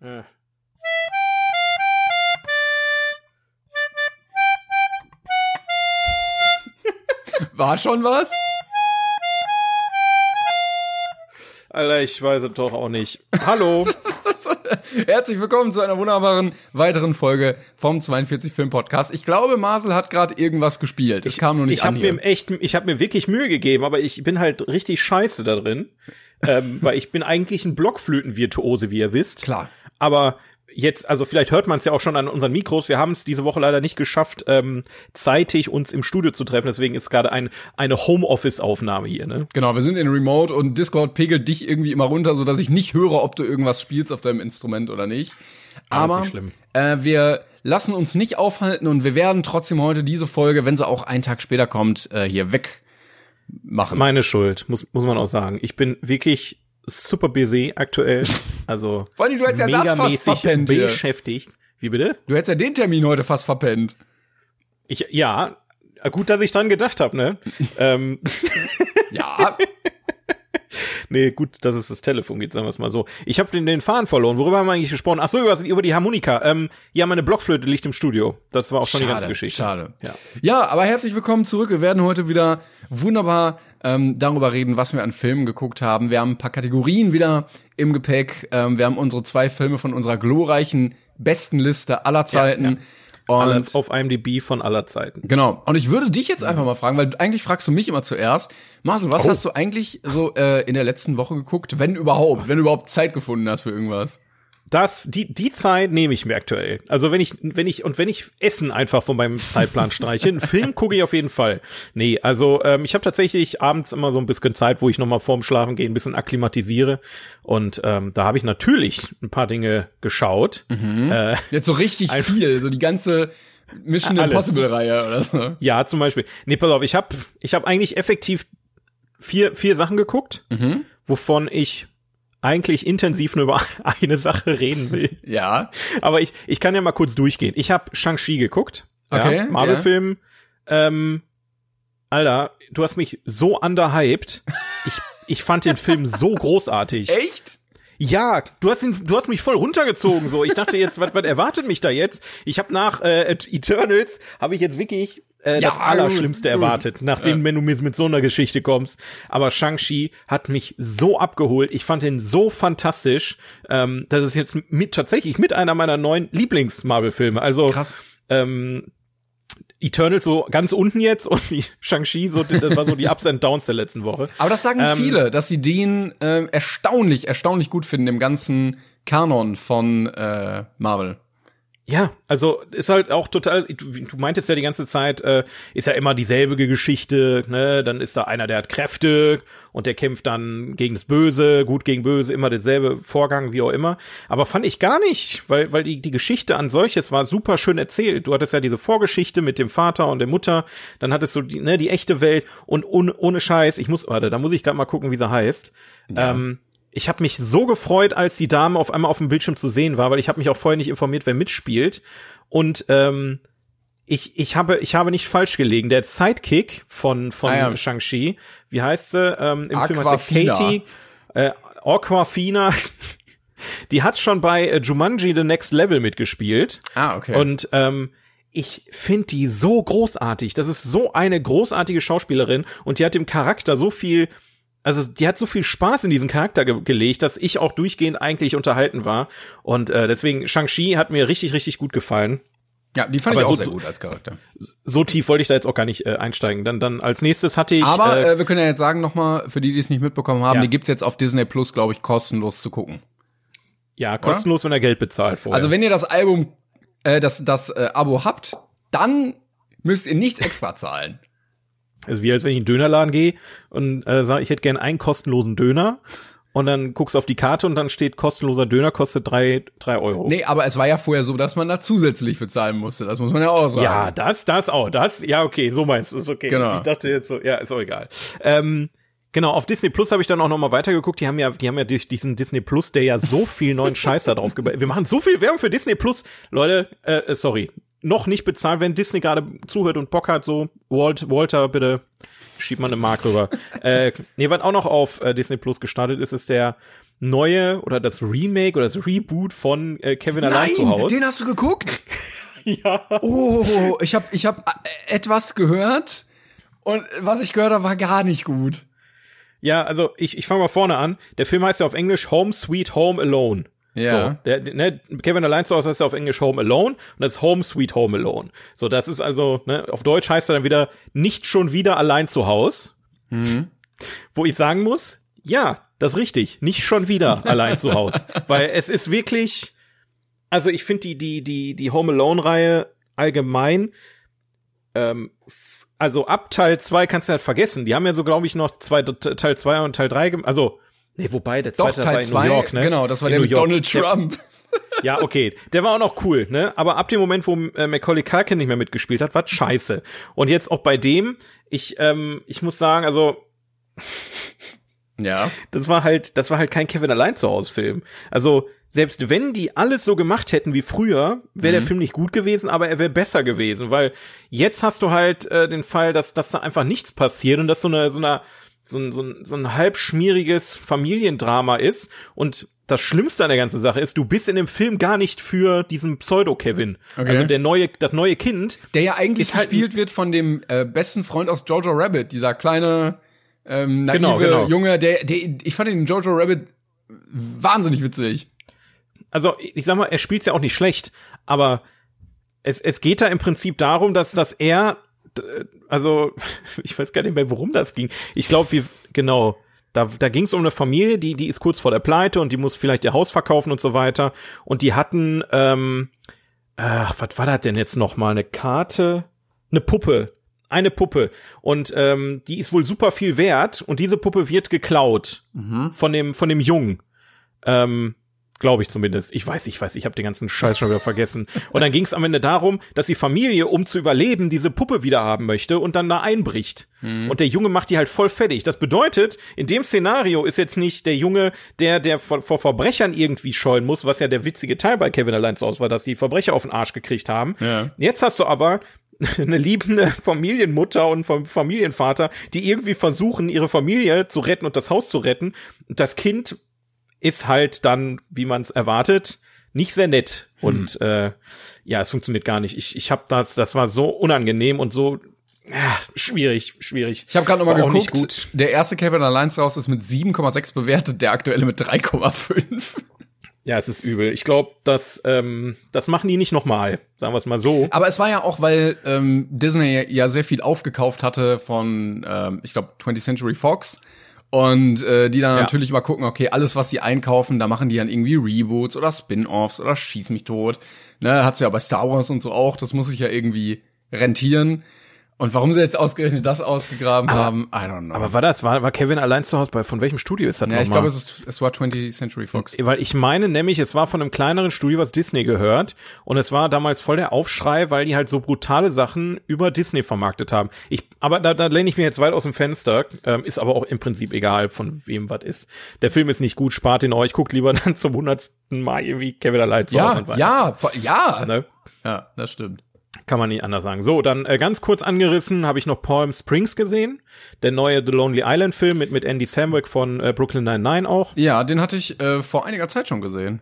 Äh. War schon was? Alter, ich weiß es doch auch nicht. Hallo. Herzlich willkommen zu einer wunderbaren weiteren Folge vom 42 Film Podcast. Ich glaube, Marcel hat gerade irgendwas gespielt. Es kam nur nicht ich hab an hier. mir echt, ich habe mir wirklich Mühe gegeben, aber ich bin halt richtig scheiße da drin, ähm, weil ich bin eigentlich ein Blockflöten-Virtuose, wie ihr wisst. Klar. Aber jetzt, also vielleicht hört man es ja auch schon an unseren Mikros. Wir haben es diese Woche leider nicht geschafft, ähm, zeitig uns im Studio zu treffen. Deswegen ist gerade ein, eine Homeoffice-Aufnahme hier. Ne? Genau, wir sind in Remote und Discord pegelt dich irgendwie immer runter, so dass ich nicht höre, ob du irgendwas spielst auf deinem Instrument oder nicht. Ah, ist Aber nicht. Äh, wir lassen uns nicht aufhalten und wir werden trotzdem heute diese Folge, wenn sie auch einen Tag später kommt, äh, hier weg machen. Meine Schuld, muss, muss man auch sagen. Ich bin wirklich super busy aktuell. Also Vor allem, du hättest ja das fast verpennt beschäftigt. Wie bitte? Du hättest ja den Termin heute fast verpennt. Ich, ja, gut, dass ich dran gedacht habe, ne? ähm, Ja, nee, gut, dass es das Telefon geht, sagen wir es mal so. Ich habe den, den Faden verloren. Worüber haben wir eigentlich gesprochen? Ach so, über, über die Harmonika. Ähm, ja, meine Blockflöte liegt im Studio. Das war auch schon die ganze Geschichte. Schade. Ja. Ja, aber herzlich willkommen zurück. Wir werden heute wieder wunderbar ähm, darüber reden, was wir an Filmen geguckt haben. Wir haben ein paar Kategorien wieder im Gepäck. Ähm, wir haben unsere zwei Filme von unserer glorreichen besten Liste aller Zeiten. ja. Alle Und auf IMDb von aller Zeiten. Genau. Und ich würde dich jetzt einfach mal fragen, weil eigentlich fragst du mich immer zuerst. Marcel, was Oh. hast du eigentlich so äh, in der letzten Woche geguckt, wenn überhaupt, wenn du überhaupt Zeit gefunden hast für irgendwas? Das, die, die Zeit nehme ich mir aktuell. Also wenn ich, wenn ich, und wenn ich Essen einfach von meinem Zeitplan streiche, einen Film gucke ich auf jeden Fall. Nee, also ähm, ich habe tatsächlich abends immer so ein bisschen Zeit, wo ich nochmal vorm Schlafen gehen ein bisschen akklimatisiere. Und ähm, da habe ich natürlich ein paar Dinge geschaut. Äh, Jetzt so richtig viel, so die ganze Mission Alles. Impossible Reihe oder so. ja, zum Beispiel. Nee, pass auf, ich habe ich hab eigentlich effektiv vier, vier Sachen geguckt, wovon ich eigentlich intensiv nur über eine Sache reden will. Ja. Aber ich, ich kann ja mal kurz durchgehen. Ich habe Shang-Chi geguckt. Okay, Ja, Marvel-Film. Ähm, Alter, du hast mich so underhyped. Ich, ich fand den Film so großartig. Echt? Ja, du hast ihn, du hast mich voll runtergezogen so. Ich dachte jetzt, was, was erwartet mich da jetzt? Ich habe nach äh, Eternals habe ich jetzt wirklich äh, Ja, das Allerschlimmste erwartet, nachdem wenn du mit, mit so einer Geschichte kommst. Aber Shang-Chi hat mich so abgeholt. Ich fand ihn so fantastisch. Ähm, das ist jetzt mit tatsächlich mit einer meiner neuen Lieblings-Marvel-Filme. Also Krass. ähm, Eternals so ganz unten jetzt und Shang-Chi so, das war so die Ups and Downs der letzten Woche. Aber das sagen Ähm, viele, dass sie den äh, erstaunlich, erstaunlich gut finden im ganzen Kanon von äh, Marvel. Ja, also ist halt auch total, du, meintest ja die ganze Zeit, äh, ist ja immer dieselbe Geschichte, ne? Dann ist da einer, der hat Kräfte und der kämpft dann gegen das Böse, gut gegen böse, immer derselbe Vorgang, wie auch immer. Aber fand ich gar nicht, weil, weil die, die Geschichte an solches war super schön erzählt. Du hattest ja diese Vorgeschichte mit dem Vater und der Mutter, dann hattest du die, ne, die echte Welt und ohne, ohne Scheiß, ich muss, warte, da muss ich gerade mal gucken, wie sie heißt. Ähm, ich habe mich so gefreut, als die Dame auf einmal auf dem Bildschirm zu sehen war, weil ich habe mich auch vorher nicht informiert, wer mitspielt. Und ähm, ich, ich habe ich habe nicht falsch gelegen. Der Sidekick von von Ah ja. Shang-Chi, wie heißt sie? Ähm, Im Film heißt Aquafina. sie Katie äh, Aquafina. Die hat schon bei äh, Jumanji The Next Level mitgespielt. Ah, okay. Und ähm, ich finde die so großartig. Das ist so eine großartige Schauspielerin und die hat dem Charakter so viel, also die hat so viel Spaß in diesen Charakter ge gelegt, dass ich auch durchgehend eigentlich unterhalten war. Und äh, deswegen Shang-Chi hat mir richtig, richtig gut gefallen. ja, die fand aber ich auch so- sehr gut als Charakter. So tief wollte ich da jetzt auch gar nicht äh, einsteigen. Dann, dann als nächstes hatte ich. Aber äh, äh, wir können ja jetzt sagen nochmal, für die, die es nicht mitbekommen haben, Ja. die gibt's jetzt auf Disney Plus, glaube ich, kostenlos zu gucken. ja, kostenlos, wenn er Geld bezahlt vorher. Also wenn ihr das Album, äh, das, das äh, Abo habt, dann müsst ihr nichts extra zahlen. Also wie als wenn ich in den Dönerladen gehe und äh, sage, ich hätte gern einen kostenlosen Döner. Und dann guckst du auf die Karte und dann steht kostenloser Döner kostet drei, drei Euro. Nee, aber es war ja vorher so, dass man da zusätzlich für zahlen musste. Das muss man ja auch sagen. Ja, das, das auch, das, ja, okay, so meinst du, ist okay. Genau. Ich dachte jetzt so, ja, ist auch egal. Ähm, genau, auf Disney Plus habe ich dann auch noch mal weitergeguckt. Die haben ja, die haben ja durch diesen Disney Plus, der ja so viel neuen Scheiß da drauf. Wir machen so viel Werbung für Disney Plus, Leute. Äh, äh, sorry, noch nicht bezahlt, wenn Disney gerade zuhört und Bock hat, so Walt, Walter, bitte schieb mal eine Mark rüber. äh, nee, was auch noch auf äh, Disney Plus gestartet ist, ist der neue oder das Remake oder das Reboot von äh, Kevin allein zu Hause. den hast du geguckt? ja. Oh, ich habe ich hab äh, etwas gehört und was ich gehört habe, war gar nicht gut. Ja, also ich, ich fange mal vorne an. Der Film heißt ja auf Englisch Home Sweet Home Alone. Ja. So, der, ne, Kevin allein zu Hause heißt ja auf Englisch Home Alone und das ist Home Sweet Home Alone. So, das ist also, ne, auf Deutsch heißt er dann wieder nicht schon wieder allein zu Haus. Mhm. Wo ich sagen muss, ja, das ist richtig, nicht schon wieder allein zu Haus. Weil es ist wirklich, also ich finde die, die, die, die Home Alone-Reihe allgemein, ähm, also ab Teil 2 kannst du halt vergessen. Die haben ja so, glaube ich, noch zwei, Teil 2 und Teil 3, also, nee, wobei, der Doch, zweite Teil war in 2, New York, ne? genau, das war In der mit. Donald Der- Trump. ja, okay. Der war auch noch cool, ne? Aber ab dem Moment, wo äh, Macaulay Culkin nicht mehr mitgespielt hat, war scheiße. Und jetzt auch bei dem, ich, ähm, ich muss sagen, also, Ja. das war halt, das war halt kein Kevin allein zu Hause Film. Also, selbst wenn die alles so gemacht hätten wie früher, wäre der Film nicht gut gewesen, aber er wäre besser gewesen, weil jetzt hast du halt äh, den Fall, dass, dass da einfach nichts passiert und dass so eine, so eine, so ein, so ein, so ein halb schmieriges Familiendrama ist und das Schlimmste an der ganzen Sache ist, du bist in dem Film gar nicht für diesen Pseudo-Kevin. Okay. Also der neue, das neue Kind. Der ja eigentlich halt gespielt wird von dem äh, besten Freund aus Jojo Rabbit, dieser kleine ähm, naive Genau, genau. Junge, der, der, ich fand den Jojo Rabbit wahnsinnig witzig. also ich sag mal, er spielt's ja auch nicht schlecht, aber es, es geht da im Prinzip darum, dass, dass er, also ich weiß gar nicht mehr, worum das ging. Ich glaube, wir, genau, da, da ging es um eine Familie, die, die ist kurz vor der Pleite und die muss vielleicht ihr Haus verkaufen und so weiter. Und die hatten, ähm, ach, was war das denn jetzt noch mal? Eine Karte? Eine Puppe. Eine Puppe. Und ähm, die ist wohl super viel wert und diese Puppe wird geklaut von dem, von dem Jungen. Ähm, Glaube ich zumindest. Ich weiß, ich weiß, ich habe den ganzen Scheiß schon wieder vergessen. Und dann ging es am Ende darum, dass die Familie, um zu überleben, diese Puppe wieder haben möchte und dann da einbricht. Und der Junge macht die halt voll fertig. Das bedeutet, in dem Szenario ist jetzt nicht der Junge, der, der vor, vor Verbrechern irgendwie scheuen muss, was ja der witzige Teil bei Kevin allein zu Hause war, dass die Verbrecher auf den Arsch gekriegt haben. Ja. Jetzt hast du aber eine liebende Familienmutter und Fam- Familienvater, die irgendwie versuchen, ihre Familie zu retten und das Haus zu retten. Und das Kind ist halt dann, wie man es erwartet, nicht sehr nett. Und äh, ja, es funktioniert gar nicht. Ich, ich habe das, das war so unangenehm und so ja, schwierig, schwierig. Ich habe gerade nochmal geguckt. Der erste Kevin allein zu Hause ist mit 7,6 bewertet, der aktuelle mit 3,5. Ja, es ist übel. Ich glaube, das, ähm, das machen die nicht nochmal. Sagen wir es mal so. Aber es war ja auch, weil ähm, Disney ja sehr viel aufgekauft hatte von, ähm, ich glaube, 20th Century Fox. Und äh, die dann Ja. natürlich mal gucken, okay, alles, was sie einkaufen, da machen die dann irgendwie Reboots oder Spin-offs oder Schieß mich tot. Ne, hat's ja bei Star Wars und so auch, das muss sich ja irgendwie rentieren. Und warum sie jetzt ausgerechnet das ausgegraben haben, I don't know. Aber war das, war, war Kevin allein zu Hause bei, von welchem Studio ist das ja, ich glaube, es, ist, es war 20th Century Fox. Weil ich meine nämlich, es war von einem kleineren Studio, was Disney gehört. Und es war damals voll der Aufschrei, weil die halt so brutale Sachen über Disney vermarktet haben. Ich, aber da, da lehne ich mir jetzt weit aus dem Fenster. Ähm, ist aber auch im Prinzip egal, von wem was ist. Der Film ist nicht gut, spart ihn euch. Guckt lieber dann zum hundertsten Mal irgendwie Kevin allein zu Hause. Ja, ja, ja. Ne? Ja, das stimmt. Kann man nicht anders sagen. So, dann äh, ganz kurz angerissen habe ich noch Palm Springs gesehen. Der neue The Lonely Island Film mit, mit Andy Samwick von äh, Brooklyn Nine-Nine auch. Ja, den hatte ich äh, vor einiger Zeit schon gesehen.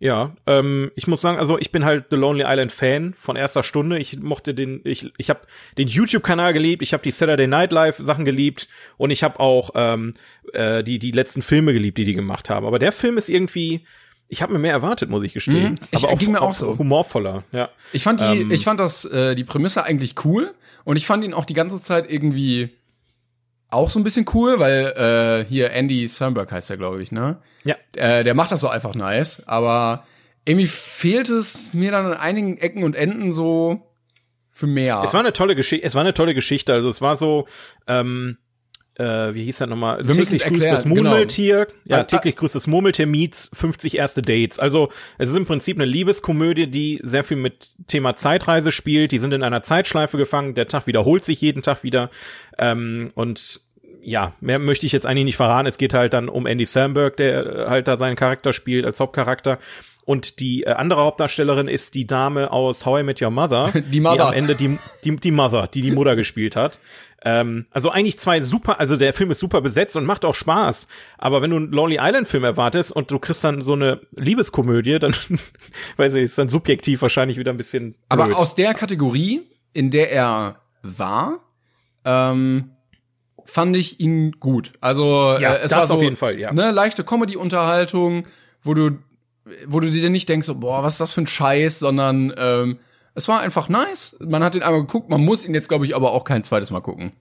Ja, ähm, ich muss sagen, also ich bin halt The Lonely Island Fan von erster Stunde. Ich mochte den, ich, ich habe den YouTube-Kanal geliebt, ich habe die Saturday Night Live Sachen geliebt und ich habe auch ähm, äh, die die letzten Filme geliebt, die die gemacht haben. Aber der Film ist irgendwie, ich habe mir mehr erwartet, muss ich gestehen. Mhm. Ich- Aber ging mir auch so. humorvoller. Ja, Ich fand die, Ähm. ich fand das, äh, die Prämisse eigentlich cool und ich fand ihn auch die ganze Zeit irgendwie auch so ein bisschen cool, weil äh, hier Andy Samberg heißt er, glaube ich, ne? ja. Äh, der macht das so einfach nice, aber irgendwie fehlt es mir dann an einigen Ecken und Enden so für mehr. Es war eine tolle Geschichte. Es war eine tolle Geschichte. Also es war so. Ähm, äh, wie hieß das nochmal? Wir täglich grüßt das Murmeltier. Ja, Ah, ah. täglich grüßt das Murmeltier meets 50 erste Dates. Also es ist im Prinzip eine Liebeskomödie, die sehr viel mit Thema Zeitreise spielt. Die sind in einer Zeitschleife gefangen. Der Tag wiederholt sich jeden Tag wieder. Ähm, und ja, mehr möchte ich jetzt eigentlich nicht verraten. Es geht halt dann um Andy Samberg, der halt da seinen Charakter spielt als Hauptcharakter. Und die äh, andere Hauptdarstellerin ist die Dame aus How I Met Your Mother. Die Mother. Die am Ende die, die, die Mother, die die Mutter gespielt hat. Ähm, also eigentlich zwei super, also der Film ist super besetzt und macht auch Spaß. Aber wenn du einen Lonely Island Film erwartest und du kriegst dann so eine Liebeskomödie, dann, weiß ich, ist dann subjektiv wahrscheinlich wieder ein bisschen blöd. Aber aus der Kategorie, in der er war, ähm, fand ich ihn gut. Also Ja, äh, es das war so, auf jeden Fall, ja. Ne, leichte Comedy-Unterhaltung, wo du, wo du dir nicht denkst, so, boah, was ist das für ein Scheiß, sondern ähm, es war einfach nice. Man hat ihn einmal geguckt, man muss ihn jetzt, glaube ich, aber auch kein zweites Mal gucken.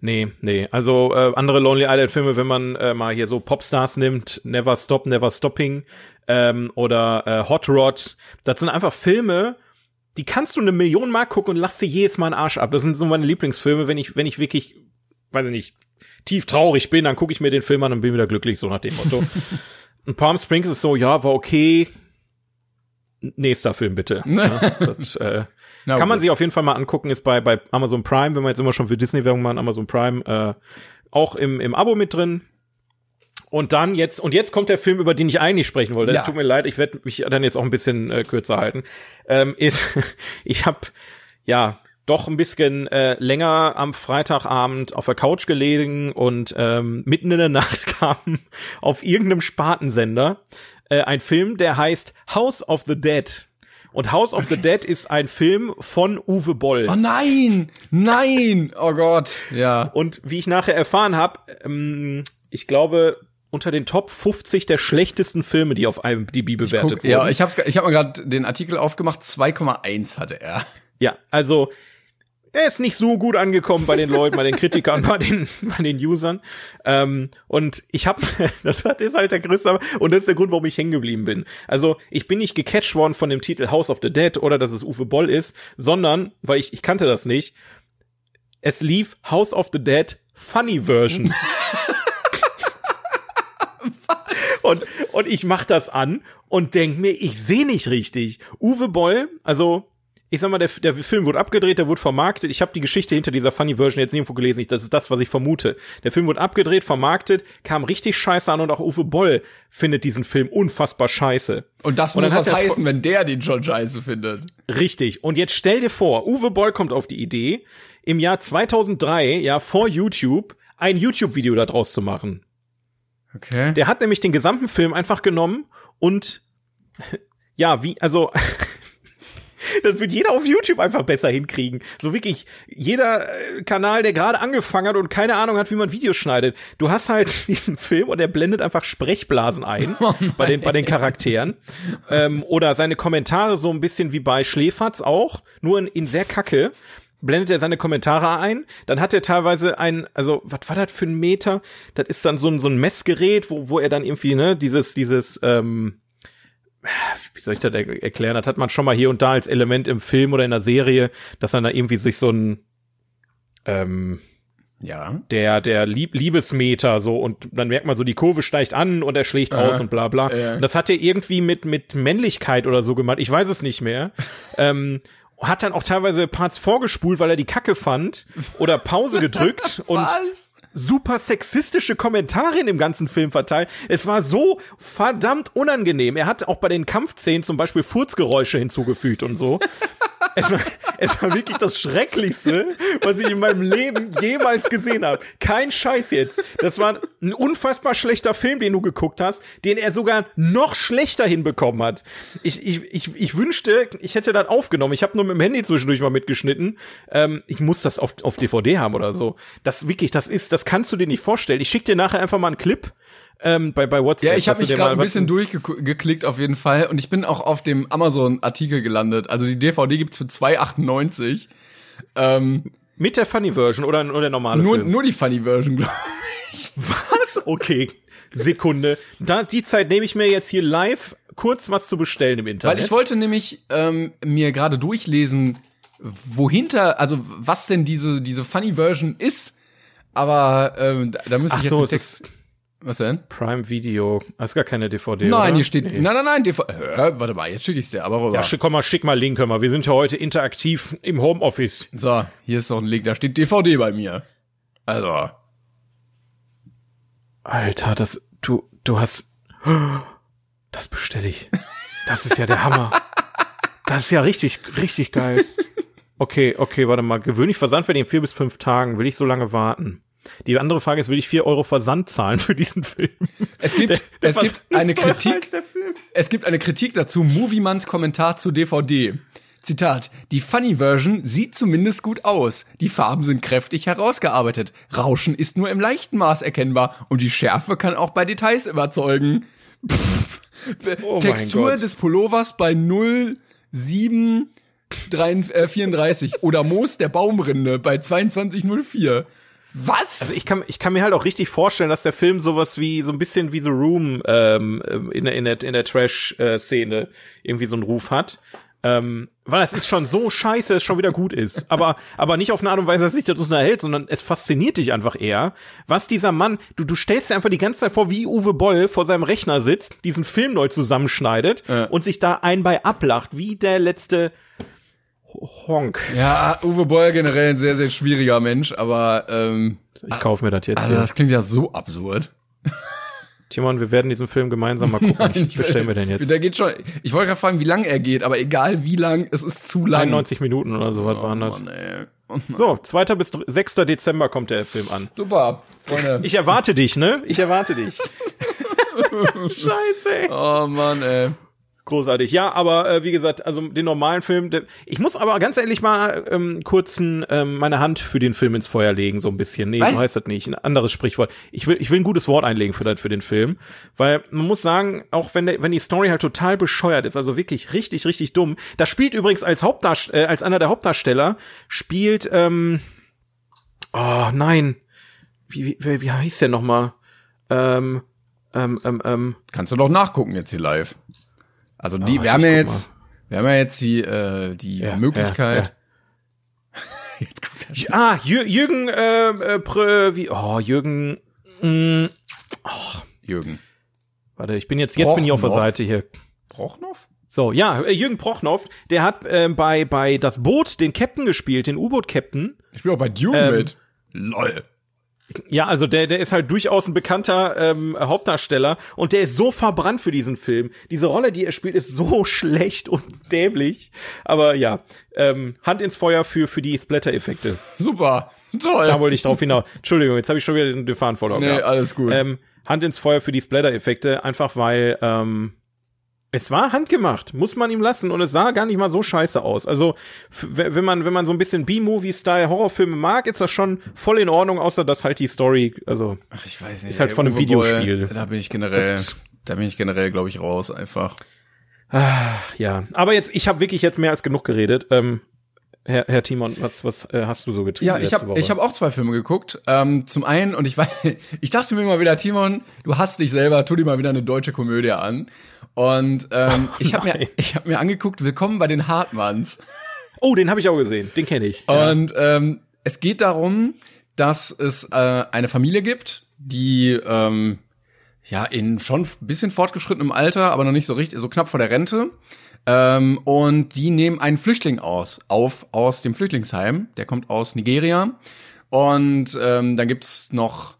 Nee, nee. Also äh, andere Lonely Island Filme, wenn man äh, mal hier so Popstars nimmt, Never Stop, Never Stopping ähm, oder äh, Hot Rod, das sind einfach Filme, die kannst du eine Million Mal gucken und lass dir jedes Mal einen Arsch ab. Das sind so meine Lieblingsfilme, wenn ich wenn ich wirklich, weiß ich nicht, tief traurig bin, dann gucke ich mir den Film an und bin wieder glücklich, so nach dem Motto. und Palm Springs ist so, ja, war okay. Nächster Film bitte. ja, das, äh, Na kann man sich auf jeden Fall mal angucken, ist bei, bei Amazon Prime, wenn wir jetzt immer schon für Disney-Werbung machen, Amazon Prime, äh, auch im, im Abo mit drin. Und dann jetzt, und jetzt kommt der Film, über den ich eigentlich sprechen wollte. Es Ja. tut mir leid, ich werde mich dann jetzt auch ein bisschen äh, kürzer halten. Ähm, ist, ich habe ja doch ein bisschen äh, länger am Freitagabend auf der Couch gelegen und ähm, mitten in der Nacht kam auf irgendeinem Spartensender äh, ein Film, der heißt House of the Dead. Und House of the Dead ist ein Film von Uwe Boll. Oh nein, nein, oh Gott, ja. Und wie ich nachher erfahren habe, ähm, ich glaube, unter den Top 50 der schlechtesten Filme, die auf IMDb bewertet Guck, wurden. ja, ich habe ich hab mal gerade den Artikel aufgemacht, 2,1 hatte er. Ja, also er ist nicht so gut angekommen bei den Leuten, bei den Kritikern, bei den, bei den Usern. Ähm, und ich habe, das hat- ist halt der größte, und das ist der Grund, warum ich hängen geblieben bin. Also ich bin nicht gecatcht worden von dem Titel House of the Dead oder dass es Uwe Boll ist, sondern, weil ich, ich kannte das nicht, es lief House of the Dead Funny Version. Und, und ich mach das an und denk mir, ich sehe nicht richtig. Uwe Boll, also ich sag mal, der, der Film wurde abgedreht, der wurde vermarktet. Ich habe die Geschichte hinter dieser Funny Version jetzt nirgendwo gelesen. Ich, das ist das, was ich vermute. Der Film wurde abgedreht, vermarktet, kam richtig scheiße an und auch Uwe Boll findet diesen Film unfassbar scheiße. Und das Und muss was heißen, wenn der den schon scheiße findet. Richtig. Und jetzt stell dir vor, Uwe Boll kommt auf die Idee, im Jahr 2003, ja vor YouTube, ein YouTube-Video daraus zu machen. Okay. Der hat nämlich den gesamten Film einfach genommen und ja, wie, also das wird jeder auf YouTube einfach besser hinkriegen. So wirklich jeder äh, Kanal, der gerade angefangen hat und keine Ahnung hat, wie man Videos schneidet. Du hast halt diesen Film und er blendet einfach Sprechblasen ein bei den bei den Charakteren ähm, oder seine Kommentare so ein bisschen wie bei Schläferz auch, nur in, in sehr kacke blendet er seine Kommentare ein, dann hat er teilweise ein, also was war das für ein Meter? Das ist dann so ein so ein Messgerät, wo wo er dann irgendwie ne dieses dieses ähm, wie soll ich das er erklären? Das hat man schon mal hier und da als Element im Film oder in der Serie, dass dann da irgendwie sich so ein ähm, Ja. der der Lieb Liebesmeter so und dann merkt man so die Kurve steigt an und er schlägt aus und bla bla. Äh. Und das hat er irgendwie mit mit Männlichkeit oder so gemacht. Ich weiß es nicht mehr. ähm, hat dann auch teilweise Parts vorgespult, weil er die Kacke fand oder Pause gedrückt und? Super sexistische Kommentare in dem ganzen Film verteilt. Es war so verdammt unangenehm. Er hat auch bei den Kampfszenen zum Beispiel Furzgeräusche hinzugefügt und so. Es war, es war wirklich das Schrecklichste, was ich in meinem Leben jemals gesehen habe. Kein Scheiß jetzt. Das war ein unfassbar schlechter Film, den du geguckt hast, den er sogar noch schlechter hinbekommen hat. Ich, ich, ich, ich wünschte, ich hätte das aufgenommen. Ich habe nur mit dem Handy zwischendurch mal mitgeschnitten. Ähm, ich muss das auf, auf DVD haben oder so. Das wirklich, das ist, das kannst du dir nicht vorstellen. Ich schick dir nachher einfach mal einen Clip ähm, bei, bei WhatsApp. Ja, ich habe mich gerade ein bisschen durchgeklickt auf jeden Fall und ich bin auch auf dem Amazon-Artikel gelandet. Also die DVD gibt's für 2,98. Ähm, Mit der Funny Version oder, oder der normale nur, Film? nur die Funny Version, glaube Was? Okay. Sekunde. Da, die Zeit nehme ich mir jetzt hier live kurz was zu bestellen im Internet. Weil ich wollte nämlich ähm, mir gerade durchlesen, wohinter, also was denn diese, diese Funny Version ist. Aber ähm, da, da müsste Ach ich jetzt so, den Text. Was denn? Prime Video. Das ist gar keine DVD, Nein, oder? hier steht. Nee. Nein, nein, nein. DV Hä, warte mal, jetzt schicke ich's dir. Aber rüber. Ja, schick, komm mal, schick mal Link, hör mal. Wir sind ja heute interaktiv im Homeoffice. so, hier ist noch ein Link. Da steht DVD bei mir. Also. Alter, das, du, du hast, das bestelle ich. Das ist ja der Hammer. Das ist ja richtig, richtig geil. Okay, okay, warte mal. Gewöhnlich Versand wir in vier bis fünf Tagen. Will ich so lange warten? Die andere Frage ist, will ich vier Euro Versand zahlen für diesen Film? Es gibt, Der- der es gibt eine Kritik. Es gibt eine Kritik dazu. Moviemans Kommentar zu DVD. Zitat. Die Funny Version sieht zumindest gut aus. Die Farben sind kräftig herausgearbeitet. Rauschen ist nur im leichten Maß erkennbar und die Schärfe kann auch bei Details überzeugen. Pff. Oh Textur des Pullovers bei 07 äh, 34 oder Moos der Baumrinde bei 2204. Was? Also ich kann, ich kann mir halt auch richtig vorstellen, dass der Film sowas wie, so ein bisschen wie The Room ähm, in, der- in der, in der Trash-Szene irgendwie so einen Ruf hat. Ähm, weil es ist schon so scheiße, es schon wieder gut ist. Aber, aber nicht auf eine Art und Weise, dass sich das unterhält, sondern es fasziniert dich einfach eher, was dieser Mann, du, du stellst dir einfach die ganze Zeit vor, wie Uwe Boll vor seinem Rechner sitzt, diesen Film neu zusammenschneidet Ja. und sich da ein bei ablacht, wie der letzte Honk. Ja, Uwe Boll generell ein sehr, sehr schwieriger Mensch, aber ähm, Ich kaufe mir das jetzt also hier. das klingt ja so absurd. Timon, wir werden diesen Film gemeinsam mal gucken. ich bestell mir den jetzt. Der geht schon. Ich wollte gerade fragen, wie lang er geht, aber egal wie lang, es ist zu lang. 91 Minuten oder so, was oh, waren das? Oh. So, 2. bis dr- 6. Dezember kommt der Film an. Super, Freunde. Ich erwarte dich, ne? Ich erwarte dich. Scheiße. ey. oh Mann, ey. Großartig. Ja, aber äh, wie gesagt, also den normalen Film, der, ich muss aber ganz ehrlich mal ähm, kurzen ähm, meine Hand für den Film ins Feuer legen, so ein bisschen. Nee, Was? so heißt das nicht. Ein anderes Sprichwort. Ich will, ich will ein gutes Wort einlegen für, das, für den Film, weil man muss sagen, auch wenn der, wenn die Story halt total bescheuert ist, also wirklich richtig, richtig dumm. Da spielt übrigens als Hauptdarst äh, als einer der Hauptdarsteller spielt, ähm, oh nein, wie wie, wie, heißt der noch mal? Ähm, ähm, ähm, ähm, Kannst du doch nachgucken jetzt hier live. Also die, Oh, wir haben ja jetzt, wir haben ja jetzt die, äh, die Ja, Möglichkeit. ja, Jetzt guckt er Ah, Jür Jürgen, äh, äh, Prö, wie, oh, Jürgen, mh, Jürgen. warte, ich bin jetzt, jetzt bin ich auf der Prochnow. Seite hier. Prochnow? So, ja, äh, Jürgen Prochnow, der hat äh, bei, bei Das Boot den Captain gespielt, den U-Boot-Captain. Ich spiele auch bei Dune Ähm, mit. Lol. Ja, also der, der ist halt durchaus ein bekannter ähm, Hauptdarsteller und der ist so verbrannt für diesen Film. Diese Rolle, die er spielt, ist so schlecht und dämlich. Aber ja, ähm, Hand ins Feuer für, für die Splatter-Effekte. Super. Toll. Da wollte ich drauf hinaus. Entschuldigung, jetzt habe ich schon wieder den, den Faden verloren. nee, gehabt. alles gut. Ähm, Hand ins Feuer für die Splatter-Effekte, einfach weil ähm, es war handgemacht, muss man ihm lassen und es sah gar nicht mal so scheiße aus. Also wenn man wenn man so ein bisschen B-Movie-Style Horrorfilme mag, ist das schon voll in Ordnung, außer dass halt die Story, also Ach, ich weiß nicht. Ist halt ey, von einem Uwe Videospiel. Boll, da bin ich generell, da bin ich generell, glaube ich, raus einfach. ja. Aber jetzt, ich habe wirklich jetzt mehr als genug geredet. Ähm, Herr, Herr Timon, was was äh, hast du so getrieben? Ja, ich habe hab auch zwei Filme geguckt. Ähm, zum einen, und ich weiß, ich dachte mir mal wieder, Timon, du hast dich selber, tu dir mal wieder eine deutsche Komödie an. Und ähm, ich habe mir, ich hab mir angeguckt, Willkommen bei den Hartmanns. Oh, den habe ich auch gesehen. Den kenne ich. Ja. Und ähm, es geht darum, dass es äh, eine Familie gibt, die ähm, ja in schon ein bisschen fortgeschrittenem Alter, aber noch nicht so richtig, so knapp vor der Rente. Ähm, und die nehmen einen Flüchtling aus, auf aus dem Flüchtlingsheim. Der kommt aus Nigeria. Und ähm, dann gibt's noch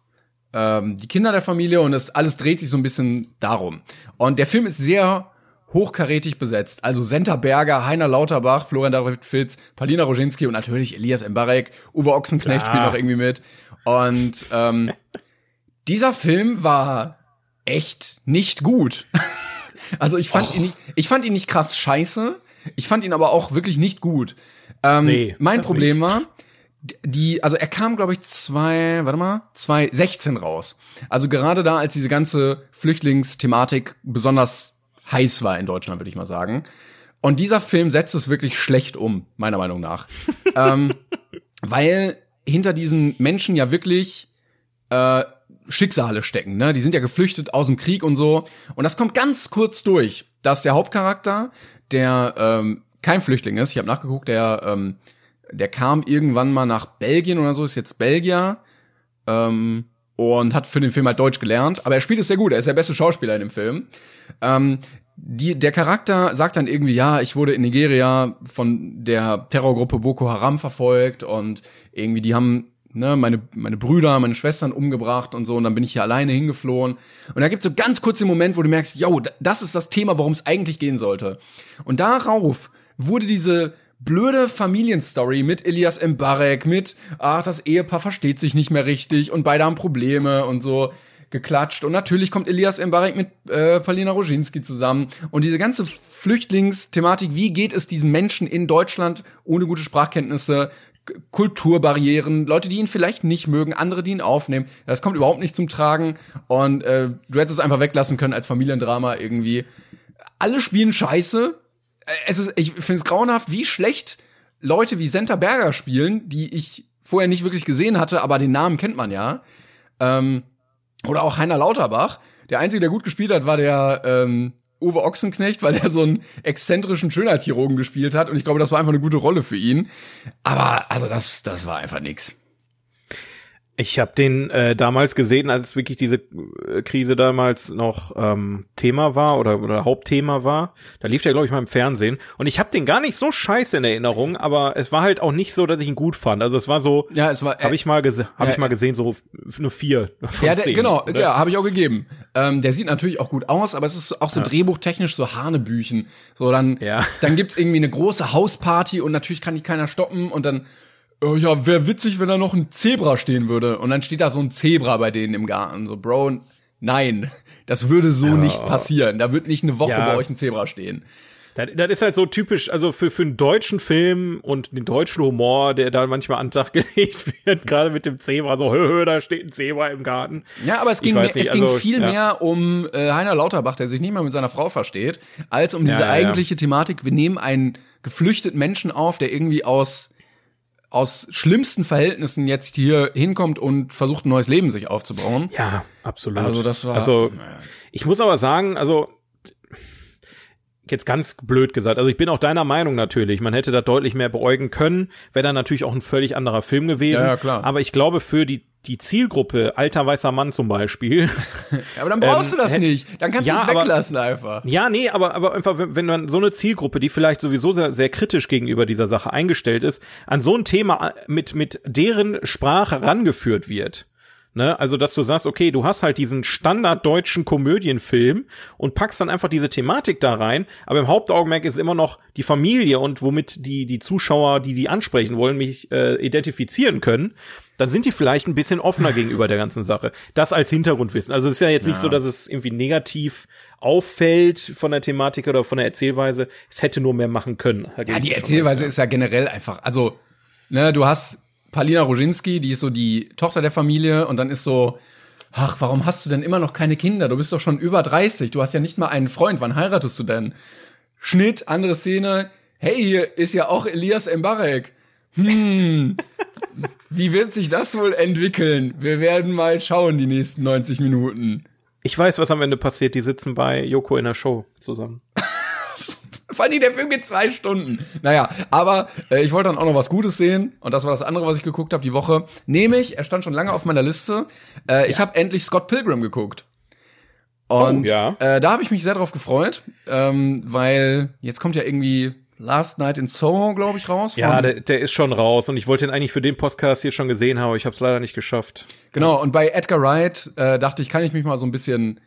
ähm, die Kinder der Familie und das alles dreht sich so ein bisschen darum. Und der Film ist sehr hochkarätig besetzt. Also Senta Berger, Heiner Lauterbach, Florian David Fitz, Palina Roginski und natürlich Elias Mbarek, Uwe Ochsenknecht Klar. spielt noch irgendwie mit. Und ähm, dieser Film war echt nicht gut. Also ich fand ihn nicht, ich fand ihn nicht krass scheiße. Ich fand ihn aber auch wirklich nicht gut. Ähm, Nee, mein Problem war, die, also er kam, glaube ich, zwei, warte mal, 2016 raus. Also gerade da, als diese ganze Flüchtlingsthematik besonders heiß war in Deutschland, würde ich mal sagen. Und dieser Film setzt es wirklich schlecht um, meiner Meinung nach. ähm, weil hinter diesen Menschen ja wirklich äh, Schicksale stecken, ne? Die sind ja geflüchtet aus dem Krieg und so. Und das kommt ganz kurz durch, dass der Hauptcharakter, der ähm, kein Flüchtling ist, ich habe nachgeguckt, der ähm, der kam irgendwann mal nach Belgien oder so, ist jetzt Belgier ähm, und hat für den Film halt Deutsch gelernt. Aber er spielt es sehr gut, er ist der beste Schauspieler in dem Film. Ähm, die, der Charakter sagt dann irgendwie, ja, ich wurde in Nigeria von der Terrorgruppe Boko Haram verfolgt und irgendwie die haben ne, meine, meine Brüder, meine Schwestern umgebracht und so, und dann bin ich hier alleine hingeflohen. Und da gibt's so ganz kurz den Moment, wo du merkst, yo, das ist das Thema, worum es eigentlich gehen sollte. Und darauf wurde diese blöde Familienstory mit Elias Mbarek, mit, ach, das Ehepaar versteht sich nicht mehr richtig und beide haben Probleme und so geklatscht. Und natürlich kommt Elias Mbarek mit äh, Palina Roginski zusammen. Und diese ganze Flüchtlingsthematik, wie geht es diesen Menschen in Deutschland ohne gute Sprachkenntnisse, Kulturbarrieren, Leute, die ihn vielleicht nicht mögen, andere, die ihn aufnehmen. Das kommt überhaupt nicht zum Tragen. Und äh, du hättest es einfach weglassen können als Familiendrama irgendwie. Alle spielen scheiße. Äh, Es ist, ich finde es grauenhaft, wie schlecht Leute wie Senta Berger spielen, die ich vorher nicht wirklich gesehen hatte, aber den Namen kennt man ja. Ähm, oder auch Heiner Lauterbach. Der Einzige, der gut gespielt hat, war der ähm, Uwe Ochsenknecht, weil er so einen exzentrischen Schönheitschirurgen gespielt hat. Und ich glaube, das war einfach eine gute Rolle für ihn. Aber also das, das war einfach nix. Ich habe den äh, damals gesehen, als wirklich diese äh, Krise damals noch ähm, Thema war oder, oder Hauptthema war. Da lief der, glaube ich, mal im Fernsehen. Und ich habe den gar nicht so scheiße in Erinnerung, aber es war halt auch nicht so, dass ich ihn gut fand. Also es war so, Ja, es war. habe ich mal gesehen, habe ja, ich mal ja. gesehen, so nur vier von ja, der, zehn, genau, oder? ja, habe ich auch gegeben. Ähm, der sieht natürlich auch gut aus, aber es ist auch so drehbuchtechnisch so Hanebüchen. So dann, Ja. dann gibt's irgendwie eine große Hausparty und natürlich kann die keiner stoppen und dann, oh ja, wäre witzig, wenn da noch ein Zebra stehen würde und dann steht da so ein Zebra bei denen im Garten. So, Bro, nein, das würde so nicht passieren. Da wird nicht eine Woche Ja. bei euch ein Zebra stehen. Das, das ist halt so typisch, also für, für einen deutschen Film und den deutschen Humor, der da manchmal an den Tag gelegt wird, gerade mit dem Zebra, so, hö, hö, da steht ein Zebra im Garten. Ja, aber es ging, mehr, es nicht, ging also, viel ja. mehr um äh, Heiner Lauterbach, der sich nicht mehr mit seiner Frau versteht, als um diese Ja, ja, ja. eigentliche Thematik, wir nehmen einen geflüchteten Menschen auf, der irgendwie aus aus schlimmsten Verhältnissen jetzt hier hinkommt und versucht ein neues Leben sich aufzubauen. Ja, absolut. Also das war Also ich muss aber sagen, also jetzt ganz blöd gesagt, also ich bin auch deiner Meinung natürlich, man hätte da deutlich mehr beäugen können, wäre dann natürlich auch ein völlig anderer Film gewesen. Ja, ja, klar. Aber ich glaube für die die Zielgruppe alter weißer Mann zum Beispiel. Ja, aber dann brauchst Ähm, du das nicht. Dann kannst Ja, du es weglassen einfach. Ja, nee, aber, aber einfach, wenn, wenn man so eine Zielgruppe, die vielleicht sowieso sehr, sehr kritisch gegenüber dieser Sache eingestellt ist, an so ein Thema mit, mit deren Sprache rangeführt wird. Ne? Also, dass du sagst, okay, du hast halt diesen standarddeutschen Komödienfilm und packst dann einfach diese Thematik da rein, aber im Hauptaugenmerk ist immer noch die Familie und womit die, die Zuschauer, die die ansprechen wollen, mich äh, identifizieren können, dann sind die vielleicht ein bisschen offener gegenüber der ganzen Sache. Das als Hintergrundwissen. Also es ist ja jetzt nicht so, dass es irgendwie negativ auffällt von der Thematik oder von der Erzählweise. Es hätte nur mehr machen können. Ja, die Erzählweise ist ja generell einfach, also, ne, du hast Palina Roginski, die ist so die Tochter der Familie und dann ist so, ach, warum hast du denn immer noch keine Kinder? Du bist doch schon über 30, du hast ja nicht mal einen Freund, wann heiratest du denn? Schnitt, andere Szene, hey, hier ist ja auch Elias Mbarek. Hm, wie wird sich das wohl entwickeln? Wir werden mal schauen die nächsten 90 Minuten. Ich weiß, was am Ende passiert. Die sitzen bei Joko in der Show zusammen. Vor allem der Film geht zwei Stunden. Naja, aber äh, ich wollte dann auch noch was Gutes sehen und das war das andere, was ich geguckt habe die Woche. Nämlich, er stand schon lange auf meiner Liste. Äh, Ich habe endlich Scott Pilgrim geguckt. Und Oh, ja. äh, da habe ich mich sehr drauf gefreut, ähm, weil jetzt kommt ja irgendwie Last Night in Soho, glaube ich, raus. Ja, der, der ist schon raus und ich wollte ihn eigentlich für den Podcast hier schon gesehen haben, aber ich habe es leider nicht geschafft. Genau, und bei Edgar Wright äh, dachte ich, kann ich mich mal so ein bisschen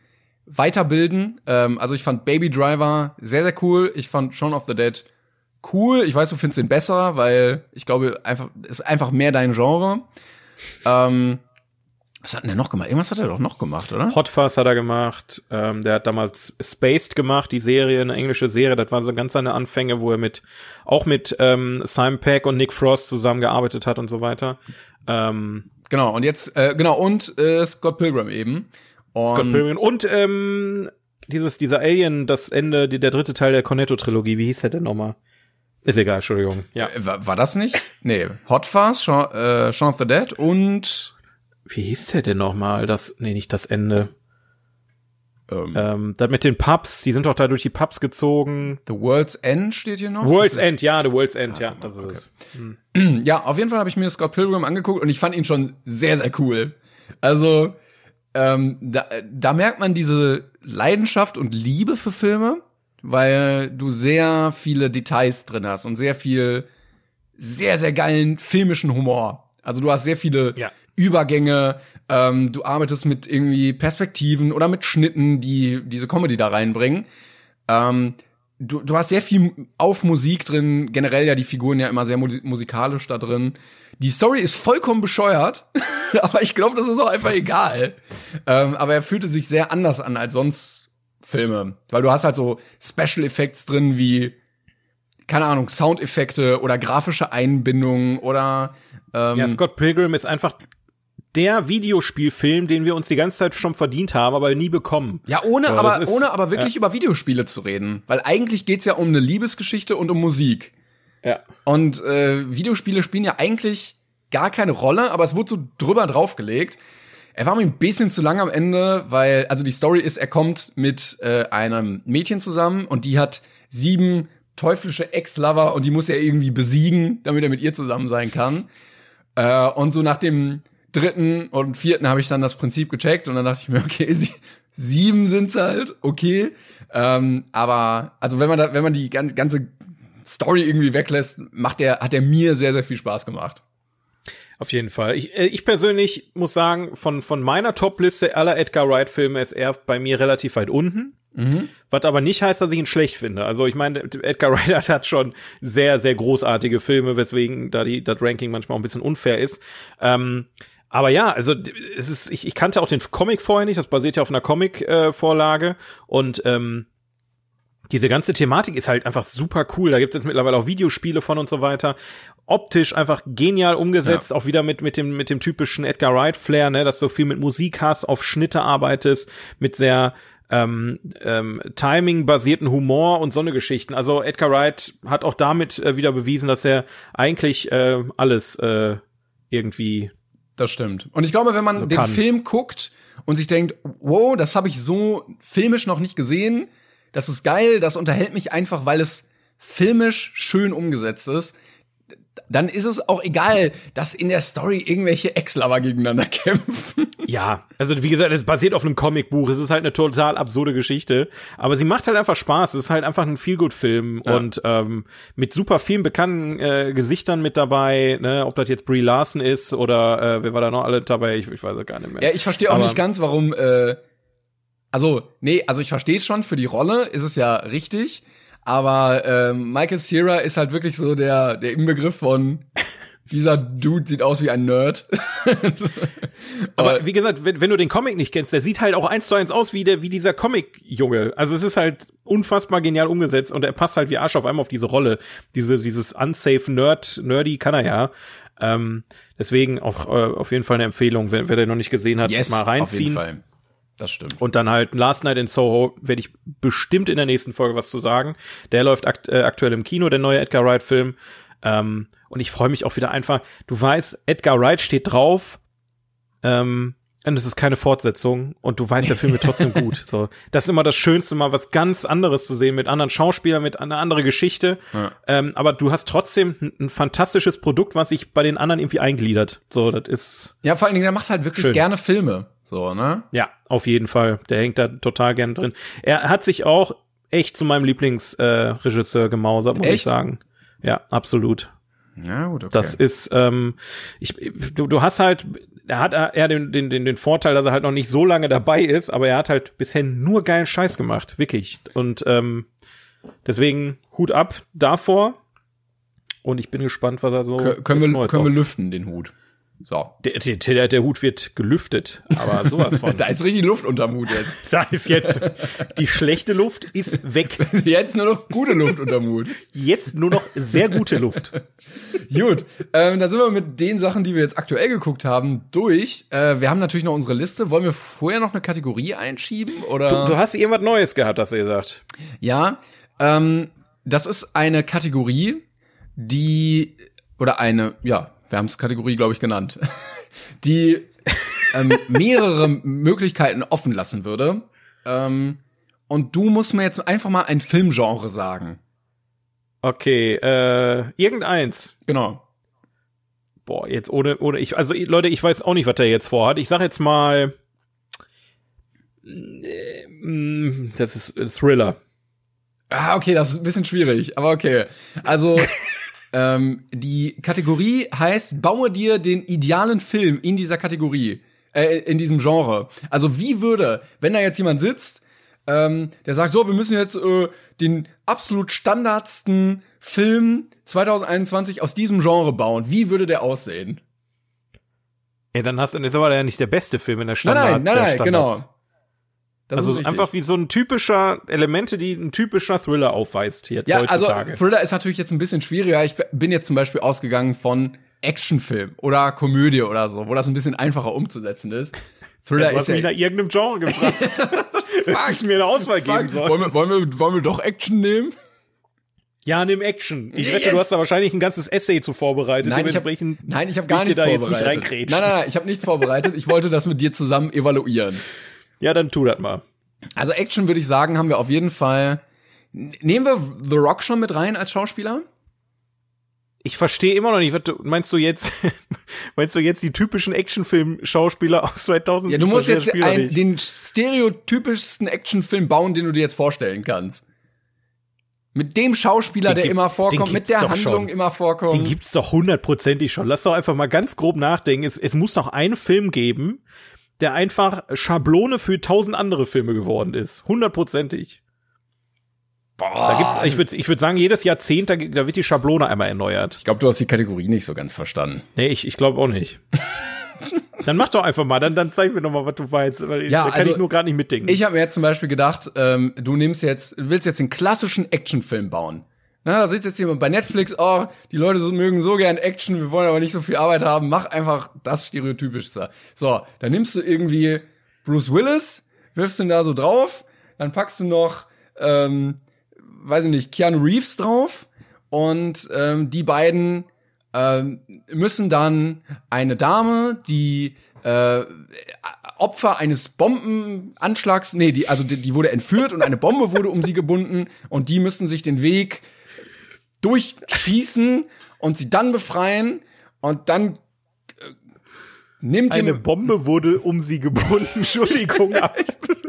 weiterbilden. Ähm, also ich fand Baby Driver sehr, sehr cool. Ich fand Shaun of the Dead cool. Ich weiß, du findest ihn besser, weil ich glaube, einfach ist einfach mehr dein Genre. Ähm, was hat denn der noch gemacht? Irgendwas hat er doch noch gemacht, oder? Hot Fuzz hat er gemacht. Ähm, der hat damals Spaced gemacht, die Serie, eine englische Serie. Das waren so ganz seine Anfänge, wo er mit auch mit ähm, Simon Peck und Nick Frost zusammengearbeitet hat und so weiter. Ähm, Genau, und jetzt, äh, genau, und äh, Scott Pilgrim eben. Und Scott Pilgrim und ähm, dieses dieser Alien, das Ende, die, der dritte Teil der Cornetto-Trilogie. Wie hieß der denn nochmal? Ist egal, Entschuldigung. Ja. Äh, war, war das nicht? Nee, Hot Fuzz, Shaun, äh, Shaun of the Dead und Wie hieß der denn nochmal? Das, nee, nicht das Ende. ähm, Ähm, das mit den Pubs, die sind doch da durch die Pubs gezogen. The World's End steht hier noch. World's End, ja, The World's End, ja, das ist es. Ja, auf jeden Fall habe ich mir Scott Pilgrim angeguckt und ich fand ihn schon sehr, sehr cool. Also, ähm, da, da merkt man diese Leidenschaft und Liebe für Filme, weil du sehr viele Details drin hast und sehr viel, sehr, sehr geilen filmischen Humor. Also du hast sehr viele Ja. Übergänge, ähm, du arbeitest mit irgendwie Perspektiven oder mit Schnitten, die diese Comedy da reinbringen. Ähm, du, du hast sehr viel auf Musik drin, generell ja die Figuren ja immer sehr mu musikalisch da drin. Die Story ist vollkommen bescheuert, aber ich glaube, das ist auch einfach egal. Ähm, aber er fühlte sich sehr anders an als sonst Filme, weil du hast halt so Special Effects drin wie keine Ahnung, Soundeffekte oder grafische Einbindungen oder ähm, Ja, Scott Pilgrim ist einfach der Videospielfilm, den wir uns die ganze Zeit schon verdient haben, aber nie bekommen. Ja, ohne So, aber ist- ohne aber wirklich über Videospiele zu reden, weil eigentlich geht's ja um eine Liebesgeschichte und um Musik. Ja. Und äh, Videospiele spielen ja eigentlich gar keine Rolle, aber es wurde so drüber draufgelegt. Er war mir ein bisschen zu lang am Ende, weil also die Story ist, er kommt mit äh, einem Mädchen zusammen und die hat sieben teuflische Ex-Lover und die muss er irgendwie besiegen, damit er mit ihr zusammen sein kann. Äh, und so nach dem dritten und vierten habe ich dann das Prinzip gecheckt und dann dachte ich mir, okay, sie, sieben sind's halt, okay. Ähm, aber also wenn man da, wenn man die ganze, ganze Story irgendwie weglässt, macht er, hat er mir sehr, sehr viel Spaß gemacht. Auf jeden Fall. Ich, äh, ich persönlich muss sagen, von, von meiner Top-Liste aller Edgar Wright-Filme ist er bei mir relativ weit unten. Was aber nicht heißt, dass ich ihn schlecht finde. Also ich meine, Edgar Wright hat schon sehr, sehr großartige Filme, weswegen da die, das Ranking manchmal auch ein bisschen unfair ist. Ähm, aber ja, also es ist, ich, ich kannte auch den Comic vorher nicht, das basiert ja auf einer Comic-Vorlage und ähm, diese ganze Thematik ist halt einfach super cool. Da gibt es jetzt mittlerweile auch Videospiele von und so weiter. Optisch einfach genial umgesetzt, auch wieder mit, mit dem, mit dem typischen Edgar Wright Flair, ne, dass du viel mit Musik hast, auf Schnitte arbeitest, mit sehr, ähm, ähm, Timing-basierten Humor und so eine Geschichten. Also Edgar Wright hat auch damit äh, wieder bewiesen, dass er eigentlich äh, alles äh, irgendwie Das stimmt. Und ich glaube, wenn man den kann. Film guckt und sich denkt, wow, das habe ich so filmisch noch nicht gesehen, das ist geil, das unterhält mich einfach, weil es filmisch schön umgesetzt ist, dann ist es auch egal, dass in der Story irgendwelche Ex-Lover gegeneinander kämpfen. Ja, also wie gesagt, es basiert auf einem Comicbuch. Es ist halt eine total absurde Geschichte, aber sie macht halt einfach Spaß. Es ist halt einfach ein Feelgood-Film Ja. und ähm, mit super vielen bekannten äh, Gesichtern mit dabei. Ne? Ob das jetzt Brie Larson ist oder äh, wer war da noch alle dabei? Ich, ich weiß gar nicht mehr. Ja, ich verstehe auch Aber- nicht ganz, warum. Äh, also, nee, also ich verstehe es schon, für die Rolle ist es ja richtig, aber ähm, Michael Cera ist halt wirklich so der, der Inbegriff von dieser Dude sieht aus wie ein Nerd. Aber wie gesagt, wenn, wenn du den Comic nicht kennst, der sieht halt auch eins zu eins aus wie der wie dieser Comic-Junge. Also es ist halt unfassbar genial umgesetzt und er passt halt wie Arsch auf einmal auf diese Rolle. Diese dieses unsafe Nerd Nerdy kann er ja. Ähm, deswegen auch äh, auf jeden Fall eine Empfehlung, wer, wer den noch nicht gesehen hat, mal Auf jeden reinziehen. Fall. Das stimmt. Und dann halt Last Night in Soho werde ich bestimmt in der nächsten Folge was zu sagen. Der läuft akt äh, aktuell im Kino, der neue Edgar Wright Film. Ähm, und ich freue mich auch wieder einfach. Du weißt, Edgar Wright steht drauf. Ähm, und es ist keine Fortsetzung und du weißt, der Film wird trotzdem gut. So, das ist immer das Schönste, mal was ganz anderes zu sehen mit anderen Schauspielern, mit einer anderen Geschichte. Ja. Ähm, aber du hast trotzdem ein, ein fantastisches Produkt, was sich bei den anderen irgendwie eingliedert. So, das ist Ja, vor allen Dingen, der macht halt wirklich Schön. gerne Filme. So, ne? ja, auf jeden Fall. Der hängt da total gern drin. Er hat sich auch echt zu meinem Lieblingsregisseur äh, Regisseur gemausert, muss ich Echt? sagen. Ja, absolut. Ja, gut, okay. Das ist, ähm, ich, du, du hast halt, er hat eher den, den, den, den Vorteil, dass er halt noch nicht so lange dabei ist, aber er hat halt bisher nur geilen Scheiß gemacht, wirklich. Und ähm, deswegen Hut ab davor. Und ich bin gespannt, was er so Kö- können wir, können wir lüften, den Hut. So. der, der, der, Hut wird gelüftet, aber sowas von. Da ist richtig Luft unterm Hut jetzt. Da ist jetzt die schlechte Luft ist weg. Jetzt nur noch gute Luft unterm Hut. Jetzt nur noch sehr gute Luft. Gut, ähm, dann sind wir mit den Sachen, die wir jetzt aktuell geguckt haben, durch. Äh, wir haben natürlich noch unsere Liste. Wollen wir vorher noch eine Kategorie einschieben? Oder? Du hast irgendwas Neues gehabt, hast du gesagt. Ja, ähm, das ist eine Kategorie, die oder eine, ja, wir haben es Kategorie, glaube ich, genannt, die ähm, mehrere Möglichkeiten offen lassen würde. Ähm, und du musst mir jetzt einfach mal ein Filmgenre sagen. Okay, äh, irgendeins. Genau. Boah, jetzt ohne, ohne, ich, also Leute, ich weiß auch nicht, was der jetzt vorhat. Ich sag jetzt mal, mm, das ist Thriller. Ah, okay, das ist ein bisschen schwierig, aber okay. Also Ähm, die Kategorie heißt, baue dir den idealen Film in dieser Kategorie, äh, in diesem Genre. Also wie würde, wenn da jetzt jemand sitzt, ähm, der sagt, so, wir müssen jetzt äh, den absolut standardsten Film 2021 aus diesem Genre bauen. Wie würde der aussehen? Ja, dann hast du, ist aber ja nicht der beste Film in der Standard. Nein, nein, nein, nein genau. Das also einfach wie so ein typischer Elemente, die ein typischer Thriller aufweist jetzt ja, heutzutage. Also Thriller ist natürlich jetzt ein bisschen schwieriger. Ich bin jetzt zum Beispiel ausgegangen von Actionfilm oder Komödie oder so, wo das ein bisschen einfacher umzusetzen ist. Thriller ja, du hast ist mich ja nach irgendeinem Genre gefragt. dass mir eine Auswahl geben soll. Wollen wir, wollen, wir, wollen wir doch Action nehmen? Ja, nimm Action. Ich yes. wette, du hast da wahrscheinlich ein ganzes Essay zu vorbereitet. Nein, ich habe nein, ich hab gar nichts vorbereitet. Nicht nein, nein, nein, ich habe nichts vorbereitet. Ich wollte das mit dir zusammen evaluieren. Ja, dann tu das mal. Also Action würde ich sagen, haben wir auf jeden Fall. Nehmen wir The Rock schon mit rein als Schauspieler? ich verstehe immer noch nicht, was du, meinst du jetzt, meinst du jetzt die typischen Actionfilm-Schauspieler aus 2000? Ja, du musst jetzt ein, den stereotypischsten Actionfilm bauen, den du dir jetzt vorstellen kannst. Mit dem Schauspieler, den der immer vorkommt, mit der Handlung schon. immer vorkommt. Den gibt's doch hundertprozentig schon. Lass doch einfach mal ganz grob nachdenken. Es, es muss noch einen Film geben, der einfach Schablone für tausend andere Filme geworden ist. Hundertprozentig. Boah. Da gibt's, ich würde ich würd sagen, jedes Jahrzehnt, da, da wird die Schablone einmal erneuert. Ich glaube, du hast die Kategorie nicht so ganz verstanden. Nee, ich, ich glaube auch nicht. dann mach doch einfach mal, dann, dann zeig mir noch mal, was du weißt, weil ja, da kann also, ich nur gerade nicht mitdenken. Ich habe mir jetzt zum Beispiel gedacht, ähm, du nimmst jetzt, willst jetzt den klassischen Actionfilm bauen. Na, da sitzt jetzt jemand bei Netflix, oh, die Leute so, mögen so gern Action, wir wollen aber nicht so viel Arbeit haben, mach einfach das Stereotypischste. So, dann nimmst du irgendwie Bruce Willis, wirfst ihn da so drauf, dann packst du noch ähm, weiß ich nicht, Keanu Reeves drauf und ähm, die beiden ähm, müssen dann eine Dame, die äh, Opfer eines Bombenanschlags, nee, die, also die, die wurde entführt und eine Bombe wurde um sie gebunden und die müssen sich den Weg durchschießen und sie dann befreien und dann nimmt eine Bombe wurde um sie gebunden. Entschuldigung,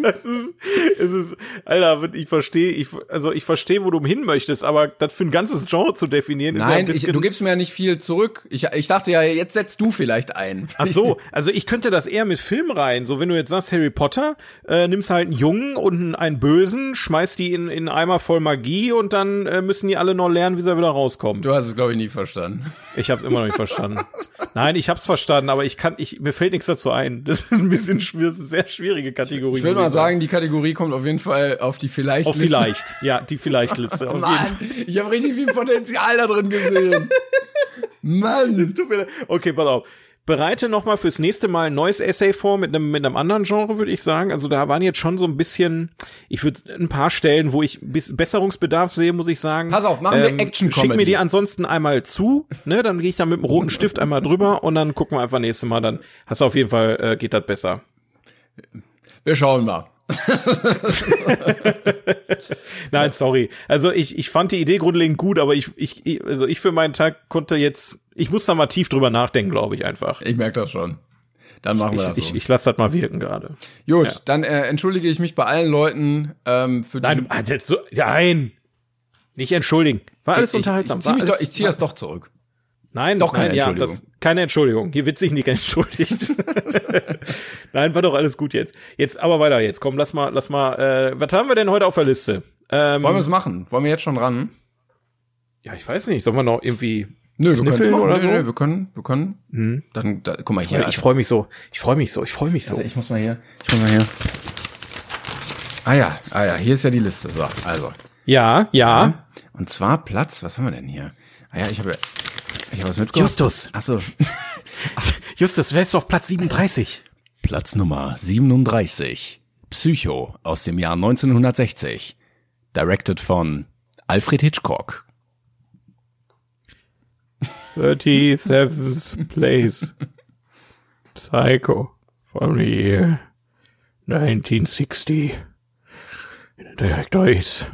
es ist, es ist, Alter, ich verstehe, ich, also ich verstehe, wo du hin möchtest, aber das für ein ganzes Genre zu definieren, Nein, ist ja ich, du gibst mir ja nicht viel zurück. Ich, ich dachte ja, jetzt setzt du vielleicht ein. Ach so, also ich könnte das eher mit Film rein. So, wenn du jetzt sagst Harry Potter, äh, nimmst halt einen Jungen und einen Bösen, schmeißt die in, in einen Eimer voll Magie und dann äh, müssen die alle noch lernen, wie sie wieder rauskommen. Du hast es, glaube ich, nie verstanden. Ich habe es immer noch nicht verstanden. Nein, ich habe es verstanden, aber ich kann, ich, mir fällt nichts dazu ein. Das ist ein bisschen das ist eine sehr schwierige Kategorie. Ich will mal sagen, die Kategorie kommt auf jeden Fall auf die vielleicht Auf vielleicht, ja, die vielleicht Liste. oh Mann, ich habe richtig viel Potenzial da drin gesehen. Mann. Das tut mir Okay, pass auf bereite noch mal fürs nächste Mal ein neues Essay vor mit einem mit einem anderen Genre, würde ich sagen. Also da waren jetzt schon so ein bisschen, ich würde ein paar Stellen, wo ich bis Besserungsbedarf sehe, muss ich sagen. Pass auf, machen ähm, wir Action Comedy. Schick mir die ansonsten einmal zu, ne? Dann gehe ich da mit dem roten Stift einmal drüber und dann gucken wir einfach nächstes Mal. Dann hast du auf jeden Fall äh, geht das besser. Wir schauen mal. Nein, sorry. Also ich, ich fand die Idee grundlegend gut, aber ich, ich, also ich für meinen Tag konnte jetzt, ich muss da mal tief drüber nachdenken, glaube ich einfach. Ich merke das schon. Dann machen wir das so. Ich, ich lasse das mal wirken gerade. Gut, ja. dann äh, entschuldige ich mich bei allen Leuten ähm, für Nein, du, jetzt so, nein, nicht entschuldigen. War alles ich, unterhaltsam. Ich, ich, ich ziehe das doch zurück. Nein, doch keine nein, Entschuldigung. Ja, das, keine Entschuldigung. Hier wird sich nicht entschuldigt. nein, war doch alles gut jetzt. Jetzt aber weiter jetzt. Komm, lass mal, lass mal. Äh, was haben wir denn heute auf der Liste? Ähm, Wollen wir es machen? Wollen wir jetzt schon ran? Ja, ich weiß nicht. Sollen wir noch irgendwie Nö, wir können oder so? Nö, wir können, wir können. Mhm. Dann, da, guck mal hier. Ich, ich freue mich so. Ich freue mich so. Ich freue mich so. Also ich muss mal hier. Ich muss mal hier. Ah ja, ah ja, hier ist ja die Liste. So, also. Ja, ja. ja. Und zwar Platz. Was haben wir denn hier? Ah ja, ich habe ich habe was mitgebracht. Justus. Ach so. Justus, wer ist auf Platz 37? Platz Nummer 37. Psycho aus dem Jahr 1960. Directed von Alfred Hitchcock. 37th place. Psycho from the year 1960. The director is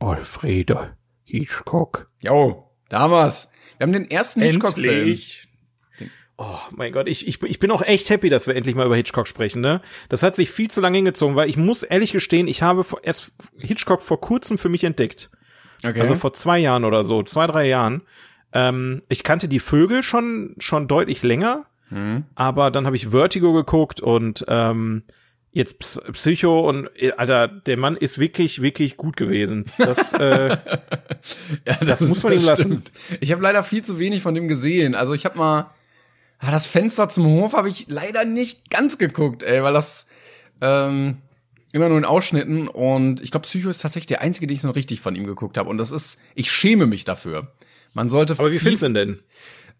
Alfred Hitchcock. Jo, Damals. Wir haben den ersten Hitchcock-Film. Oh mein Gott, ich, ich, ich bin auch echt happy, dass wir endlich mal über Hitchcock sprechen, ne? Das hat sich viel zu lange hingezogen, weil ich muss ehrlich gestehen, ich habe erst Hitchcock vor kurzem für mich entdeckt. Okay. Also vor zwei Jahren oder so, zwei, drei Jahren. Ähm, ich kannte die Vögel schon, schon deutlich länger, Mhm. aber dann habe ich Vertigo geguckt und ähm, jetzt Ps- Psycho und äh, Alter, der Mann ist wirklich, wirklich gut gewesen. Das, äh, Ja, Das muss man ihm lassen. Ich habe leider viel zu wenig von dem gesehen. Also ich habe mal ah, das Fenster zum Hof habe ich leider nicht ganz geguckt, ey, weil das ähm, immer nur in Ausschnitten und ich glaube Psycho ist tatsächlich der einzige, den ich so richtig von ihm geguckt habe und das ist ich schäme mich dafür. Man sollte aber wie findest du ihn denn?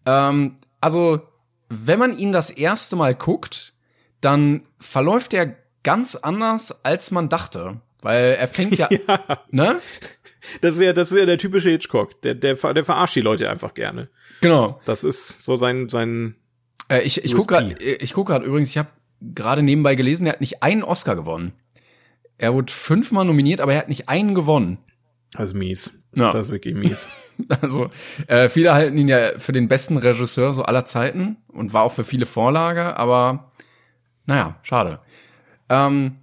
ähm, also, wenn man ihn das erste Mal guckt, dann verläuft er ganz anders, als man dachte. Weil er fängt ja, ne? Das ist ja, das ist ja der typische Hitchcock. Der, der, der verarscht die Leute einfach gerne. Genau. Das ist so sein, sein, Äh, ich ich USP. gucke gerade, ich guck grad übrigens, ich habe gerade nebenbei gelesen, er hat nicht einen Oscar gewonnen. Er wurde fünfmal nominiert, aber er hat nicht einen gewonnen. das ist mies. Ja. Das ist wirklich mies. Also, äh, viele halten ihn ja für den besten Regisseur so aller Zeiten und war auch für viele Vorlage, aber naja, schade. Ähm,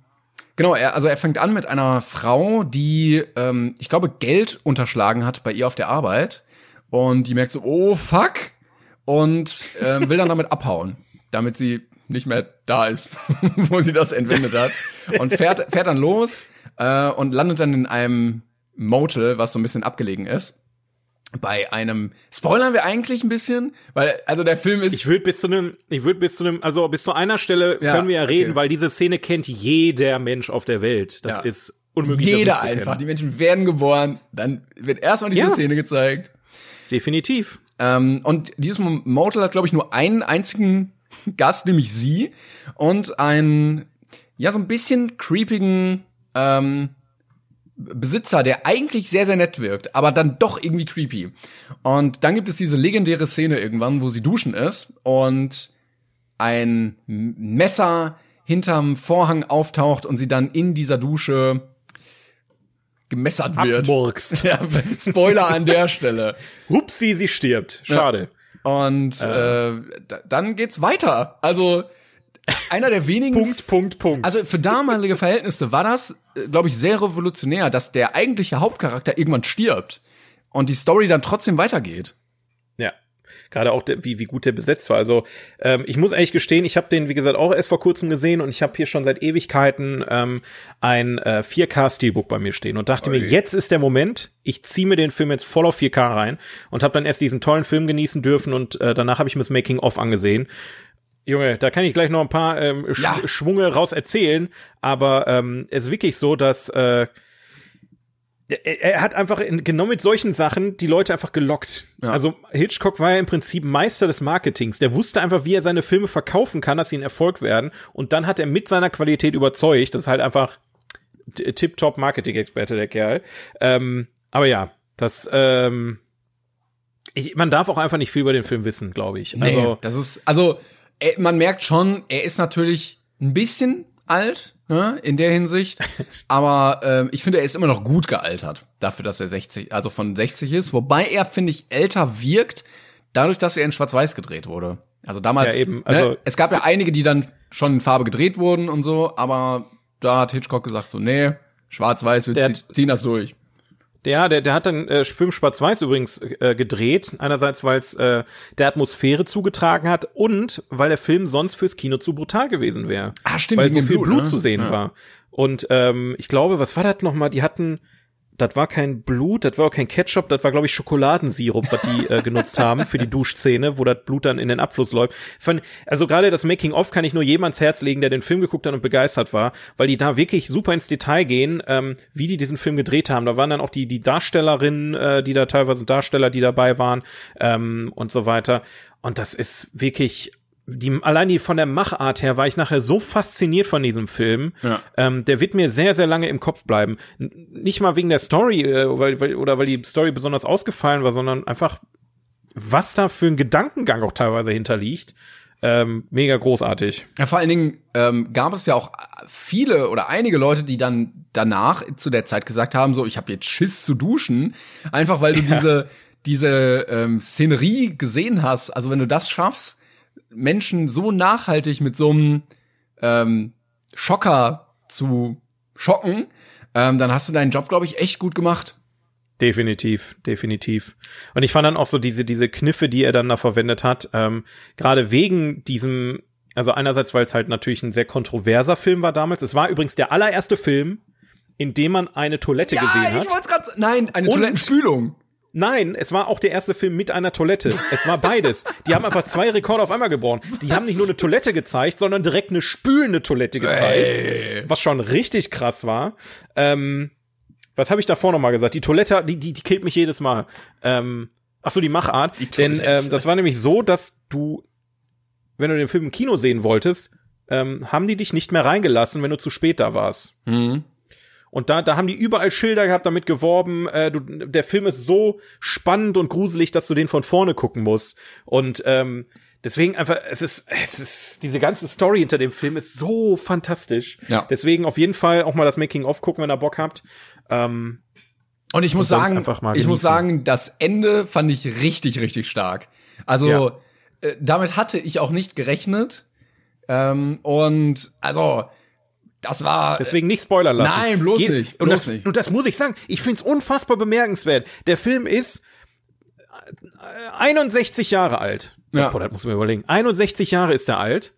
genau, er, also er fängt an mit einer Frau, die, ähm, ich glaube, Geld unterschlagen hat bei ihr auf der Arbeit. Und die merkt so, oh fuck, und ähm, will dann damit abhauen, damit sie nicht mehr da ist, wo sie das entwendet hat. Und fährt, fährt dann los äh, und landet dann in einem Motel, was so ein bisschen abgelegen ist bei einem spoilern wir eigentlich ein bisschen, weil also der Film ist Ich würde bis zu einem, ich würde bis zu einem, also bis zu einer Stelle Ja, können wir ja reden, okay. weil diese Szene kennt jeder Mensch auf der Welt. Das Ja. ist unmöglich. jeder einfach. Die Menschen werden geboren, dann wird erstmal diese Ja. Szene gezeigt. Definitiv. Ähm, und dieses Motel hat, glaube ich, nur einen einzigen Gast, nämlich sie und einen ja so ein bisschen creepigen ähm, Besitzer, der eigentlich sehr, sehr nett wirkt, aber dann doch irgendwie creepy. Und dann gibt es diese legendäre Szene irgendwann, wo sie duschen ist und ein Messer hinterm Vorhang auftaucht und sie dann in dieser Dusche gemessert wird. Abmurkst. Ja, Spoiler an der Stelle. Hupsi, sie stirbt. Schade. Und äh, da, dann geht's weiter. Also einer der wenigen Punkt, Punkt, Punkt. Also für damalige Verhältnisse war das, glaube ich, sehr revolutionär, dass der eigentliche Hauptcharakter irgendwann stirbt und die Story dann trotzdem weitergeht. Ja. Gerade auch, der, wie, wie gut der besetzt war. Also ähm, ich muss eigentlich gestehen, ich habe den, wie gesagt, auch erst vor kurzem gesehen und ich habe hier schon seit Ewigkeiten ähm, ein äh, 4K-Steelbook bei mir stehen und dachte mir, jetzt ist der Moment, ich ziehe mir den Film jetzt voll auf 4K rein und habe dann erst diesen tollen Film genießen dürfen und äh, danach habe ich mir das Making-of angesehen. Junge, da kann ich gleich noch ein paar ähm, Sch Ja. Schwunge raus erzählen, aber ähm, es ist wirklich so, dass äh, er, er hat einfach in, genau mit solchen Sachen die Leute einfach gelockt. Ja. Also Hitchcock war ja im Prinzip Meister des Marketings. Der wusste einfach, wie er seine Filme verkaufen kann, dass sie ein Erfolg werden. Und dann hat er mit seiner Qualität überzeugt. Das ist halt einfach tip-top Marketing-Experte, der Kerl. Ähm, aber ja, das, ähm, ich, man darf auch einfach nicht viel über den Film wissen, glaube ich. Also Also, das ist, also man merkt schon, er ist natürlich ein bisschen alt ne, in der Hinsicht, aber ähm, ich finde, er ist immer noch gut gealtert dafür, dass er 60, also von 60 ist, wobei er finde ich älter wirkt, dadurch, dass er in Schwarz-Weiß gedreht wurde. Also damals, Ja, eben, also- ne, es gab ja einige, die dann schon in Farbe gedreht wurden und so, aber da hat Hitchcock gesagt so, nee, Schwarz-Weiß, wir ziehen das durch. Der, der, der hat dann äh, Film Schwarz-Weiß übrigens äh, gedreht. Einerseits, weil es äh, der Atmosphäre zugetragen hat und weil der Film sonst fürs Kino zu brutal gewesen wäre. Ah, stimmt, Weil so viel Blut, Blut, ne? zu sehen Ja. war. Und ähm, ich glaube, was war das nochmal? Die hatten, das war kein Blut, das war auch kein Ketchup, das war, glaube ich, Schokoladensirup, was die äh, genutzt haben für die Duschszene, wo das Blut dann in den Abfluss läuft. Fand, also gerade das Making-of kann ich nur jedem ans Herz legen, der den Film geguckt hat und begeistert war, weil die da wirklich super ins Detail gehen, ähm, wie die diesen Film gedreht haben. Da waren dann auch die, die Darstellerinnen, äh, die da teilweise Darsteller, die dabei waren ähm, und so weiter. Und das ist wirklich die, allein die von der Machart her war ich nachher so fasziniert von diesem Film. Ja. Ähm, der wird mir sehr, sehr lange im Kopf bleiben. N nicht mal wegen der Story, äh, weil, weil, oder weil die Story besonders ausgefallen war, sondern einfach, was da für ein Gedankengang auch teilweise hinterliegt. Ähm, mega großartig. Ja, vor allen Dingen ähm, gab es ja auch viele oder einige Leute, die dann danach zu der Zeit gesagt haben, so ich habe jetzt Schiss zu duschen, einfach weil du diese diese ähm, Szenerie gesehen hast. Also wenn du das schaffst, Menschen so nachhaltig mit so einem ähm, Schocker zu schocken, ähm, dann hast du deinen Job, glaube ich, echt gut gemacht. Definitiv, definitiv. Und ich fand dann auch so diese, diese Kniffe, die er dann da verwendet hat, ähm, gerade wegen diesem, also einerseits, weil es halt natürlich ein sehr kontroverser Film war damals. Es war übrigens der allererste Film, in dem man eine Toilette Ja, gesehen hat. ich wollte gerade Nein, eine Und- Toilettenspülung. Nein, es war auch der erste Film mit einer Toilette. Es war beides. Die haben einfach zwei Rekorde auf einmal gebrochen. Die haben nicht nur eine Toilette gezeigt, sondern direkt eine spülende Toilette gezeigt. Was schon richtig krass war. Ähm, was habe ich davor noch mal gesagt? Die Toilette, die, die, die killt mich jedes Mal. Ähm, ach so, die Machart. Denn Toilette. ähm, das war nämlich so, dass du, wenn du den Film im Kino sehen wolltest, ähm, haben die dich nicht mehr reingelassen, wenn du zu spät da warst. Mhm. Und da, da haben die überall Schilder gehabt, damit geworben, äh, du, der Film ist so spannend und gruselig, dass du den von vorne gucken musst. Und ähm, deswegen einfach, es ist, es ist, diese ganze Story hinter dem Film ist so fantastisch. Ja. Deswegen auf jeden Fall auch mal das Making-of gucken, wenn ihr Bock habt. Ähm, Und ich muss sonst sagen, ich muss sagen, das Ende fand ich richtig, richtig stark. Also Ja. äh, damit hatte ich auch nicht gerechnet. Ähm, und also das war Deswegen nicht spoilern lassen. Nein, bloß nicht, Und, bloß das, nicht. und das muss ich sagen. Ich find's unfassbar bemerkenswert. Der Film ist äh, 61 Jahre alt. Ja. Boah, das muss man überlegen. 61 Jahre ist er alt.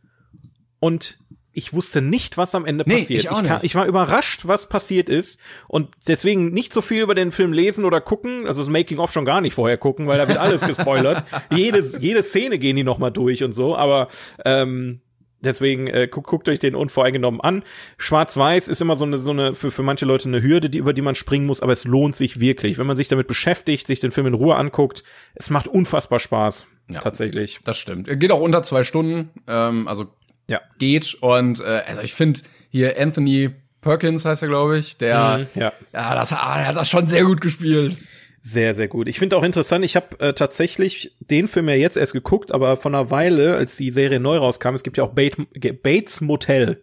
Und ich wusste nicht, was am Ende Nee, passiert. ich auch kann, nicht. ich war überrascht, was passiert ist. Und deswegen nicht so viel über den Film lesen oder gucken. Also das Making-of schon gar nicht vorher gucken, weil da wird alles gespoilert. jede, jede Szene gehen die noch mal durch und so. Aber ähm, Deswegen äh, guckt, guckt euch den unvoreingenommen an. Schwarz-Weiß ist immer so eine, so eine für, für manche Leute eine Hürde, die, über die man springen muss, aber es lohnt sich wirklich. Wenn man sich damit beschäftigt, sich den Film in Ruhe anguckt, es macht unfassbar Spaß. Ja. Tatsächlich. Das stimmt. Er Geht auch unter zwei Stunden, ähm, also Ja. geht. Und äh, also ich finde hier Anthony Perkins heißt er, glaube ich, der, Mhm, ja. ja, das, ah, der hat das schon sehr gut gespielt. Sehr, sehr gut. Ich finde auch interessant, ich habe äh, tatsächlich den Film ja jetzt erst geguckt, aber von einer Weile, als die Serie neu rauskam, es gibt ja auch Bates Motel,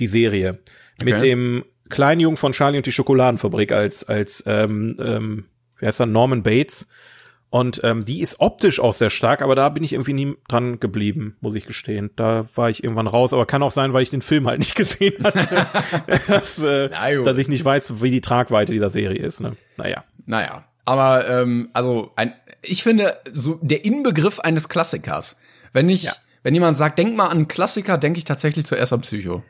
die Serie, mit Okay. dem kleinen Jungen von Charlie und die Schokoladenfabrik als, als ähm, ähm, wie heißt er, Norman Bates. Und ähm, die ist optisch auch sehr stark, aber da bin ich irgendwie nie dran geblieben, muss ich gestehen. Da war ich irgendwann raus, aber kann auch sein, weil ich den Film halt nicht gesehen hatte, dass, äh, Na dass ich nicht weiß, wie die Tragweite dieser Serie ist. Ne? Naja. Naja, aber ähm, also ein, ich finde so der Inbegriff eines Klassikers. Wenn ich, Ja. wenn jemand sagt, denk mal an einen Klassiker, denke ich tatsächlich zuerst an Psycho.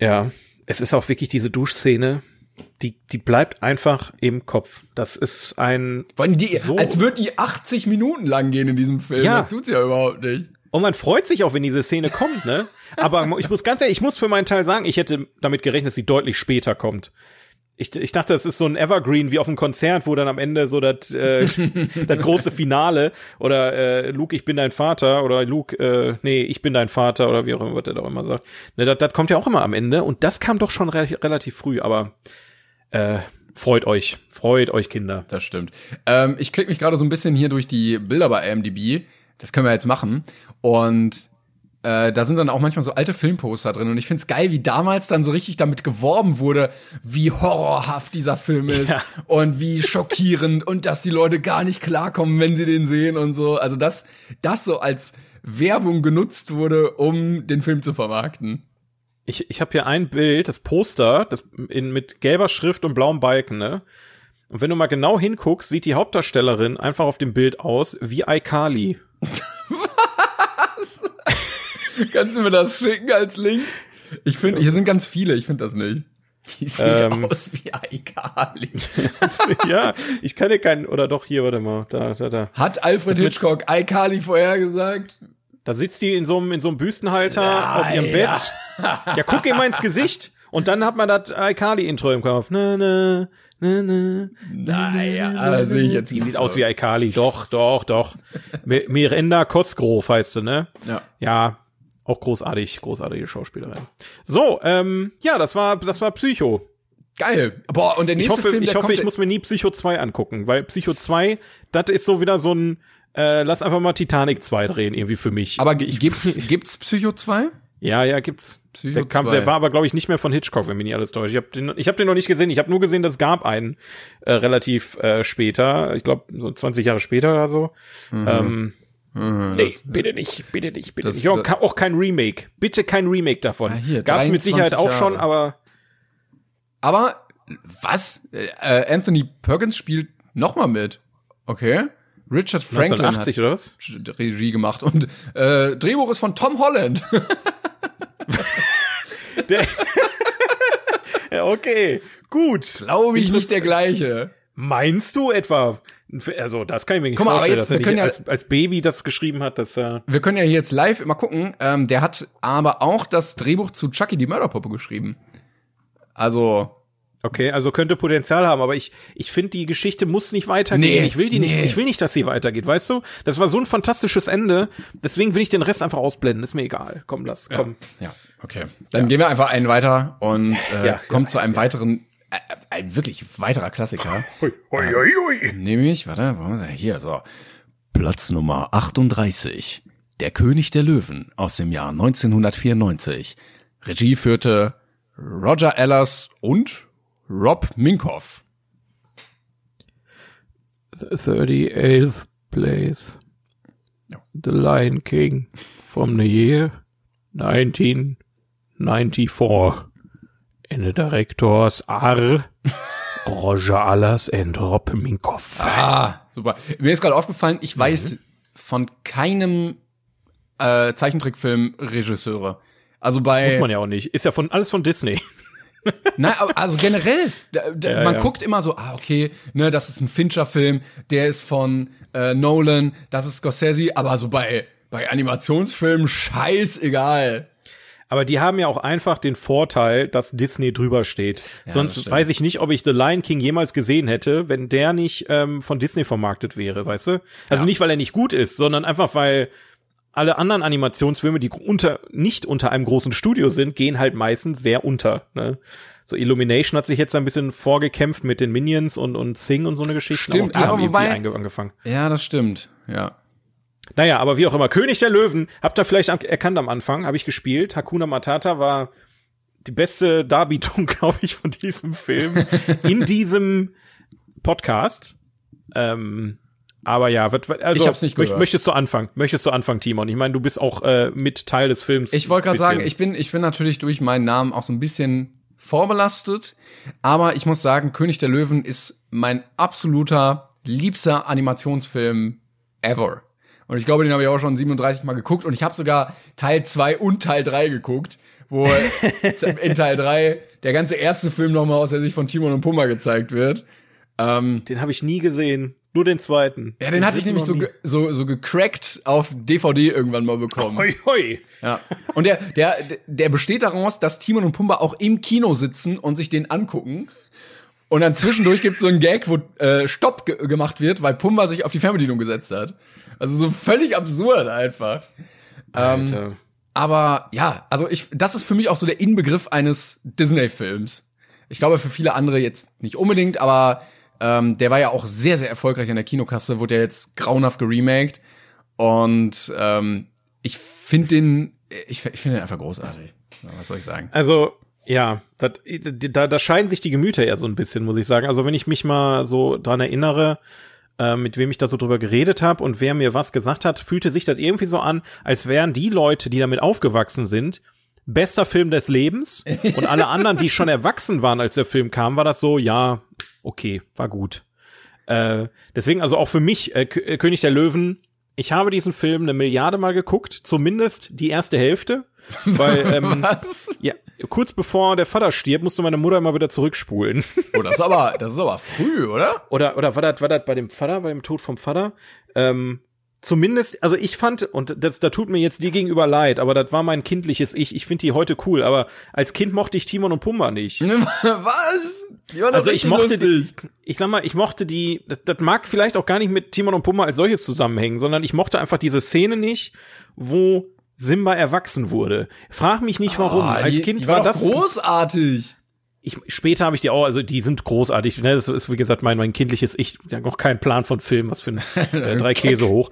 Ja, es ist auch wirklich diese Duschszene, die, die bleibt einfach im Kopf. Das ist ein, die, So. als würde die 80 Minuten lang gehen in diesem Film. Ja. Das tut's ja überhaupt nicht. und man freut sich auch, wenn diese Szene kommt, ne? Aber ich muss ganz ehrlich, ich muss für meinen Teil sagen, ich hätte damit gerechnet, dass sie deutlich später kommt. Ich, ich dachte, das ist so ein Evergreen wie auf einem Konzert, wo dann am Ende so das, äh, das große Finale oder äh, Luke, ich bin dein Vater oder Luke, äh, nee, ich bin dein Vater oder wie auch immer, was der da auch immer sagt. Ne, das, das kommt ja auch immer am Ende und das kam doch schon re relativ früh, aber äh, freut euch, freut euch, Kinder. Das stimmt. Ähm, ich klicke mich gerade so ein bisschen hier durch die Bilder bei IMDb. Das können wir jetzt machen. Und äh, da sind dann auch manchmal so alte Filmposter drin. Und ich find's geil, wie damals dann so richtig damit geworben wurde, wie horrorhaft dieser Film ist Ja. und wie schockierend und dass die Leute gar nicht klarkommen, wenn sie den sehen und so. Also das, das so als Werbung genutzt wurde, um den Film zu vermarkten. Ich, ich habe hier ein Bild, das Poster, das in, mit gelber Schrift und blauem Balken, ne? Und wenn du mal genau hinguckst, sieht die Hauptdarstellerin einfach auf dem Bild aus wie iCarly. Kannst du mir das schicken als Link? Ich finde, hier sind ganz viele, ich finde das nicht. Die sieht Ähm. aus wie iCarly. ja, ich kann dir keinen, oder doch hier, warte mal, da, da, da. Hat Alfred Hitchcock iCarly vorhergesagt? Da sitzt die in so einem, in so einem Büstenhalter Ja, auf ihrem ja. Bett. Ja, guck ihr mal ins Gesicht. Und dann hat man das iCarly-Intro im Kopf. Na, na, na, na. Naja, sehe ich jetzt Die sieht so. aus wie iCarly. Doch, doch, doch. Mi- Miranda Cosgrove heißt sie, ne? Ja. Ja, auch großartig, großartige Schauspielerin. So, ähm, ja, das war, das war Psycho. Geil. Boah, und der Ich nächste hoffe, Film, ich, der hoffe kommt, ich muss mir nie Psycho 2 angucken, weil Psycho 2, das ist so wieder so ein, äh, lass einfach mal Titanic 2 drehen, irgendwie für mich. aber ich, gibt's, gibt's Psycho 2? ja, ja, gibt's. Psycho Der, kam, 2. der war aber, glaube ich, nicht mehr von Hitchcock, wenn mich nicht alles täuscht. Ich habe den, ich hab den noch nicht gesehen. Ich habe nur gesehen, dass es gab einen äh, relativ äh, später. Ich glaube, so 20 Jahre später oder so. Ähm, nee, bitte nicht, bitte nicht, bitte das- nicht. Ja, das- ka- auch kein Remake. Bitte kein Remake davon. Ah, hier, Gab's mit Sicherheit 23 auch schon, Jahre. aber Aber Was? Äh, Anthony Perkins spielt noch mal mit. Okay. Richard Franklin 1980 hat oder was? Regie gemacht und äh, Drehbuch ist von Tom Holland. Der ja, okay, gut. Glaube ich nicht der gleiche. Meinst du etwa? Also, das kann ich mir nicht Guck mal, aber vorstellen, jetzt, dass er wir können nicht ja- als, als Baby das geschrieben hat, dass er. Wir können ja hier jetzt live immer gucken. Ähm, der hat aber auch das Drehbuch zu Chucky die Mörderpuppe geschrieben. Also Okay, also könnte Potenzial haben, aber ich, ich finde, die Geschichte muss nicht weitergehen. Nee, ich will die nicht, nee. ich will nicht, dass sie weitergeht, weißt du? Das war so ein fantastisches Ende, deswegen will ich den Rest einfach ausblenden. Ist mir egal. Komm, lass, komm. Ja, okay. Dann gehen wir einfach einen weiter und äh, Ja, kommen zu einem weiteren, äh, ein wirklich weiterer Klassiker. Hui, hui, hui, hui. Nämlich, warte, wo ist er? Hier, so. Platz Nummer 38. Der König der Löwen aus dem Jahr 1994. Regie führte Roger Ellers und Rob Minkoff. The 38th place. The Lion King from the year 1994. And the directors are Roger Allers and Rob Minkoff. Ah, super. Mir ist gerade aufgefallen, ich weiß von keinem äh, Zeichentrickfilm Regisseure. Also bei Muss man ja auch nicht. Ist ja von alles von Disney. Nein, also generell, da, da, Ja, man ja. guckt immer so, ah, okay, ne, das ist ein Fincher-Film, der ist von äh, Nolan, das ist Scorsese, aber so bei, bei Animationsfilmen scheißegal. Aber die haben ja auch einfach den Vorteil, dass Disney drüber steht. das Sonst weiß ich nicht, ob ich The Lion King jemals gesehen hätte, wenn der nicht ähm, von Disney vermarktet wäre, weißt du? Also nicht, weil er nicht gut ist, sondern einfach, weil alle anderen Animationsfilme, die unter, nicht unter einem großen Studio sind, gehen halt meistens sehr unter. Ne? So Illumination hat sich jetzt ein bisschen vorgekämpft mit den Minions und, und Sing und so eine Geschichte. Stimmt, aber die aber haben wobei- angefangen. Ja, das stimmt, ja. Naja, aber wie auch immer, König der Löwen, habt ihr vielleicht am- erkannt am Anfang, habe ich gespielt. Hakuna Matata war die beste Darbietung, glaube ich, von diesem Film in diesem Podcast. Ähm, aber ja, wird, also Ich hab's nicht gehört. möchtest du anfangen? Möchtest du anfangen, Timon? Ich meine, du bist auch äh, mit Teil des Films. Ich wollte gerade sagen, ich bin, ich bin natürlich durch meinen Namen auch so ein bisschen vorbelastet, aber ich muss sagen, König der Löwen ist mein absoluter liebster Animationsfilm ever. Und ich glaube, den habe ich auch schon 37 Mal geguckt und ich habe sogar Teil 2 und Teil 3 geguckt, wo in Teil 3 der ganze erste Film nochmal aus der Sicht von Timon und Pumba gezeigt wird. Ähm, den habe ich nie gesehen, nur den zweiten. ja, den hatte ich nämlich so, so, so gecrackt auf DVD irgendwann mal bekommen. Hoi, hoi. Ja. Und der, der, der besteht daraus, dass Timon und Pumba auch im Kino sitzen und sich den angucken. Und dann zwischendurch gibt's so einen Gag, wo äh, Stopp ge gemacht wird, weil Pumba sich auf die Fernbedienung gesetzt hat. Also so völlig absurd einfach. Alter. Aber ja, also ich, das ist für mich auch so der Inbegriff eines Disney-Films. Ich glaube für viele andere jetzt nicht unbedingt, aber ähm, der war ja auch sehr, sehr erfolgreich in der Kinokasse, wurde ja jetzt grauenhaft geremaked. Und ähm, ich finde den, ich, ich finde den einfach großartig. Was soll ich sagen? Also, ja, dat, da, da scheiden sich die Gemüter ja so ein bisschen, muss ich sagen. Also, wenn ich mich mal so dran erinnere, äh, mit wem ich da so drüber geredet habe und wer mir was gesagt hat, fühlte sich das irgendwie so an, als wären die Leute, die damit aufgewachsen sind, bester Film des Lebens und alle anderen, die schon erwachsen waren, als der Film kam, war das so, ja, okay, war gut. Äh, deswegen also auch für mich, äh, äh, König der Löwen, ich habe diesen Film eine Milliarde Mal geguckt, zumindest die erste Hälfte, weil ähm, Was? ja, kurz bevor der Vater stirbt, musste meine Mutter immer wieder zurückspulen. Oh, das ist aber, das ist aber früh, oder? oder oder war das war das bei dem Vater, bei dem Tod vom Vater? Ähm, zumindest, also ich fand und das, da tut mir jetzt dir gegenüber leid, aber das war mein kindliches Ich. Ich finde die heute cool, aber als Kind mochte ich Timon und Pumba nicht. Was? Also ich mochte lustig. die, ich sag mal, ich mochte die, das, das mag vielleicht auch gar nicht mit Timon und Pumba als solches zusammenhängen, sondern ich mochte einfach diese Szene nicht, wo Simba erwachsen wurde. Frag mich nicht warum. Ah, als die, Kind die war war doch das großartig. Ich, später habe ich die auch, also die sind großartig. Ne? Das ist, wie gesagt, mein, mein kindliches Ich. Ich habe noch keinen Plan von Film, was für ein äh, drei Käse hoch.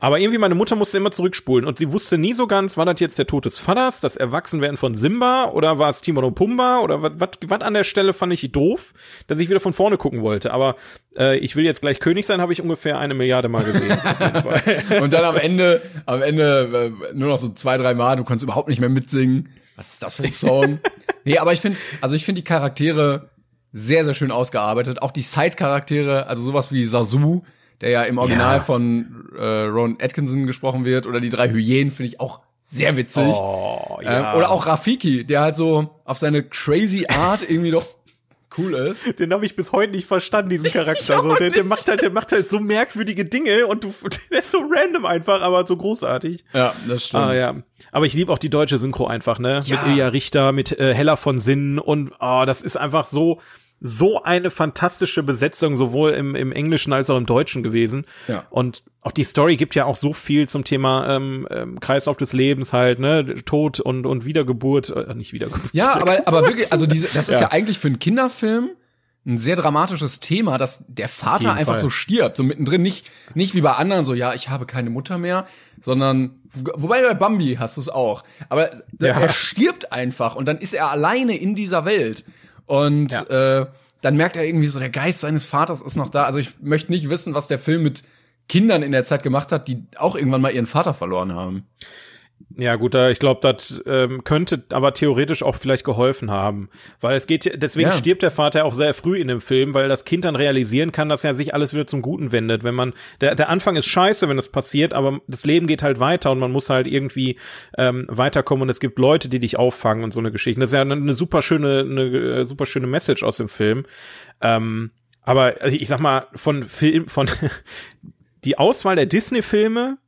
Aber irgendwie meine Mutter musste immer zurückspulen und sie wusste nie so ganz, war das jetzt der Tod des Vaters, das Erwachsenwerden von Simba oder war es Timon und Pumba oder was, an der Stelle fand ich doof, dass ich wieder von vorne gucken wollte. Aber äh, ich will jetzt gleich König sein, habe ich ungefähr eine Milliarde Mal gesehen. Und dann am Ende, am Ende äh, nur noch so zwei, drei Mal, du konntest überhaupt nicht mehr mitsingen. Was ist das für ein Song? nee, aber ich finde, also ich finde die Charaktere sehr, sehr schön ausgearbeitet. Auch die Side-Charaktere, also sowas wie Sasu, der ja im Original Ja. von äh, Ron Atkinson gesprochen wird, oder die drei Hyänen, finde ich auch sehr witzig. Oh, ja. Ähm, oder auch Rafiki, der halt so auf seine crazy Art irgendwie doch cool ist. Den habe ich bis heute nicht verstanden, diesen Charakter. So, der, der macht halt, der macht halt so merkwürdige Dinge und du, der ist so random einfach, aber so großartig. Ja, das stimmt. Ah ja, aber ich liebe auch die deutsche Synchro einfach, ne? Ja. Mit Ilja Richter, mit äh, Hella von Sinnen und oh, das ist einfach so so eine fantastische Besetzung sowohl im, im Englischen als auch im Deutschen gewesen. Ja. Und auch die Story gibt ja auch so viel zum Thema ähm, ähm, Kreislauf des Lebens halt, ne? Tod und und Wiedergeburt, äh, nicht Wiedergeburt. Ja, aber, aber wirklich, also diese, das ist ja. Ja. eigentlich für einen Kinderfilm ein sehr dramatisches Thema, dass der Vater einfach Fall. so stirbt, so mittendrin nicht nicht wie bei anderen so, ja, ich habe keine Mutter mehr, sondern wobei bei Bambi hast du es auch, aber Ja. er stirbt einfach und dann ist er alleine in dieser Welt und äh, dann merkt er irgendwie so, der Geist seines Vaters ist noch da. Also ich möchte nicht wissen, was der Film mit Kindern in der Zeit gemacht hat, die auch irgendwann mal ihren Vater verloren haben. Ja, gut, da, ich glaube, das ähm, könnte aber theoretisch auch vielleicht geholfen haben. Weil es geht, ja- deswegen Ja. stirbt der Vater auch sehr früh in dem Film, weil das Kind dann realisieren kann, dass er sich alles wieder zum Guten wendet. Wenn man, der, der Anfang ist scheiße, wenn das passiert, aber das Leben geht halt weiter und man muss halt irgendwie ähm, weiterkommen und es gibt Leute, die dich auffangen und so eine Geschichte. Das ist ja eine, eine super schöne, eine äh, super schöne Message aus dem Film. Ähm, aber also ich sag mal, von Film, von die Auswahl der Disney-Filme,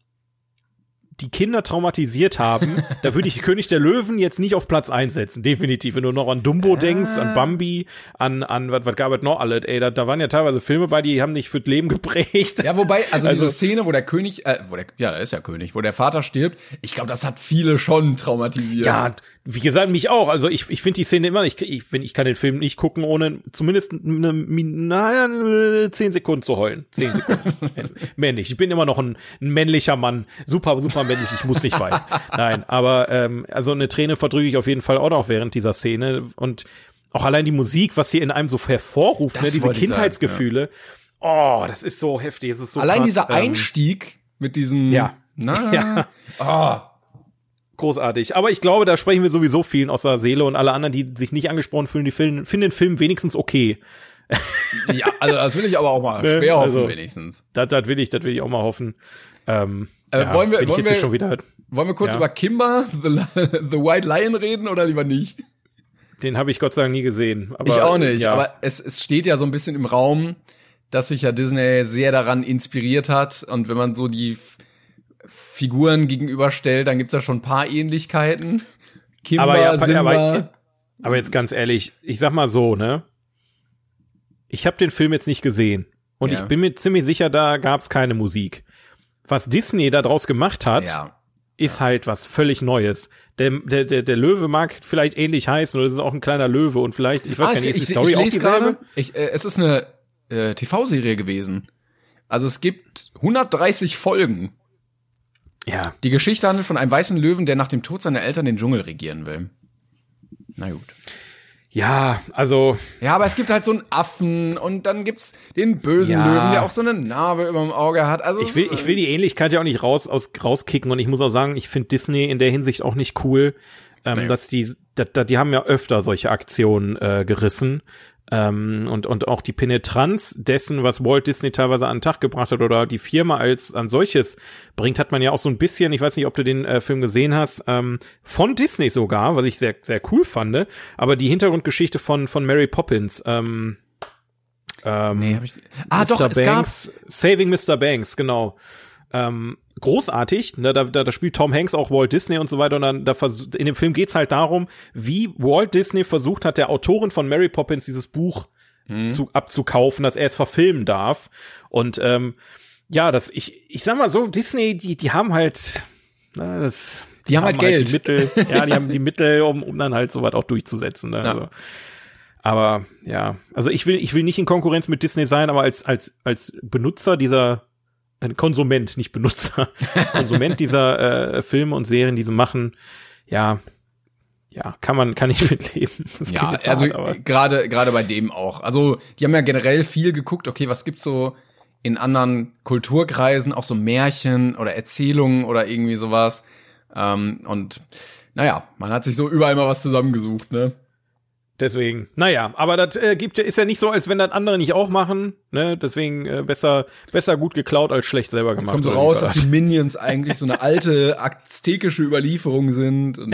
die Kinder traumatisiert haben, da würde ich König der Löwen jetzt nicht auf Platz einsetzen, definitiv. Wenn du noch an Dumbo denkst, an Bambi, an, an was, was gab es noch alles, ey, da, da waren ja teilweise Filme bei, die haben dich fürs Leben geprägt. Ja, wobei, also, Also- diese Szene, wo der König, äh, wo der, ja, er ist ja König, wo der Vater stirbt, ich glaube, das hat viele schon traumatisiert. Ja, wie gesagt, mich auch. Also ich, ich finde die Szene immer, ich, ich, ich kann den Film nicht gucken, ohne zumindest eine, naja, zehn Sekunden zu heulen. Zehn Sekunden. männlich. Ich bin immer noch ein, ein männlicher Mann. Super, super männlich. Ich muss nicht weinen. Nein, aber ähm, also eine Träne verdrücke ich auf jeden Fall auch noch während dieser Szene. Und auch allein die Musik, was hier in einem so hervorruft, Das ne, diese ich sagen, Kindheitsgefühle. Oh, das ist so heftig. Es ist so Allein krass, dieser ähm, Einstieg mit diesem, ja. na, Ja. ah, großartig. Aber ich glaube, da sprechen wir sowieso vielen aus der Seele und alle anderen, die sich nicht angesprochen fühlen, die finden, finden den Film wenigstens okay. ja, also das will ich aber auch mal Ne, schwer hoffen, also- wenigstens. Das, das will ich, das will ich auch mal hoffen. Ähm, Äh, ja, wollen wir- ich wollen wir- schon wieder, Wollen wir kurz Ja. über Kimba, the, the White Lion reden oder lieber nicht? den habe ich Gott sei Dank nie gesehen. Aber, ich auch nicht, ja. aber es, es steht ja so ein bisschen im Raum, dass sich ja Disney sehr daran inspiriert hat. Und wenn man so die Figuren gegenüberstellt, dann gibt's ja schon ein paar Ähnlichkeiten. Kimba, Aber ja, Simba. aber- aber jetzt ganz ehrlich, ich sag mal so, ne? Ich habe den Film jetzt nicht gesehen und Ja. ich bin mir ziemlich sicher, da gab's keine Musik. Was Disney da draus gemacht hat, ja. ist halt was völlig Neues. Der, der, der, der Löwe mag vielleicht ähnlich heißen oder es ist auch ein kleiner Löwe und vielleicht, ich weiß Ah, gar ich, nicht, ist ich, die Story ich auch lese dieselbe? gerade, ich, äh, es ist eine äh, TV-Serie gewesen. Also es gibt 130 Folgen. Ja, Die Geschichte handelt von einem weißen Löwen, der nach dem Tod seiner Eltern den Dschungel regieren will. Na gut. ja, also Ja, aber es gibt halt so einen Affen und dann gibt's den bösen Ja. Löwen, der auch so eine Narbe über dem Auge hat. Also ich will, ich will die Ähnlichkeit ja auch nicht raus, aus, rauskicken und ich muss auch sagen, ich finde Disney in der Hinsicht auch nicht cool, ähm, Nee. dass die, da, da, die haben ja öfter solche Aktionen äh, gerissen. Ähm, und, und auch die Penetranz dessen, was Walt Disney teilweise an den Tag gebracht hat oder die Firma als an solches bringt, hat man ja auch so ein bisschen, ich weiß nicht, ob du den äh, Film gesehen hast, ähm, von Disney sogar, was ich sehr, sehr cool fand, aber die Hintergrundgeschichte von, von Mary Poppins, ähm, ähm, nee, hab ich, ah, doch, es Banks, Saving Mr. Banks, genau. Ähm, großartig, ne, da, da, da spielt Tom Hanks auch Walt Disney und so weiter und dann da in dem Film geht's halt darum, wie Walt Disney versucht hat, der Autorin von Mary Poppins dieses Buch zu, abzukaufen, dass er es verfilmen darf und ähm, ja, das ich ich sag mal so, Disney, die die haben halt na, das Die haben halt Geld. die Mittel, ja, die haben die Mittel, um, um dann halt sowas auch durchzusetzen. Ne? Ja. Also, aber ja, also ich will, ich will nicht in Konkurrenz mit Disney sein, aber als, als, als Benutzer dieser, ein Konsument, nicht Benutzer, Konsument dieser äh, Filme und Serien, die sie machen, ja, ja, kann man, kann ich mitleben. Das Ja, also hart, aber gerade gerade bei dem auch. Also die haben ja generell viel geguckt. Okay, was gibt's so in anderen Kulturkreisen, auch so Märchen oder Erzählungen oder irgendwie sowas. Ähm, und naja, man hat sich so überall mal was zusammengesucht, ne? Deswegen, naja, aber das äh, gibt ja, ist ja nicht so, als wenn das andere nicht auch machen, ne? Deswegen äh, besser, besser gut geklaut als schlecht selber gemacht. Es kommt so raus, dass die Minions eigentlich so eine alte aztekische Überlieferung sind.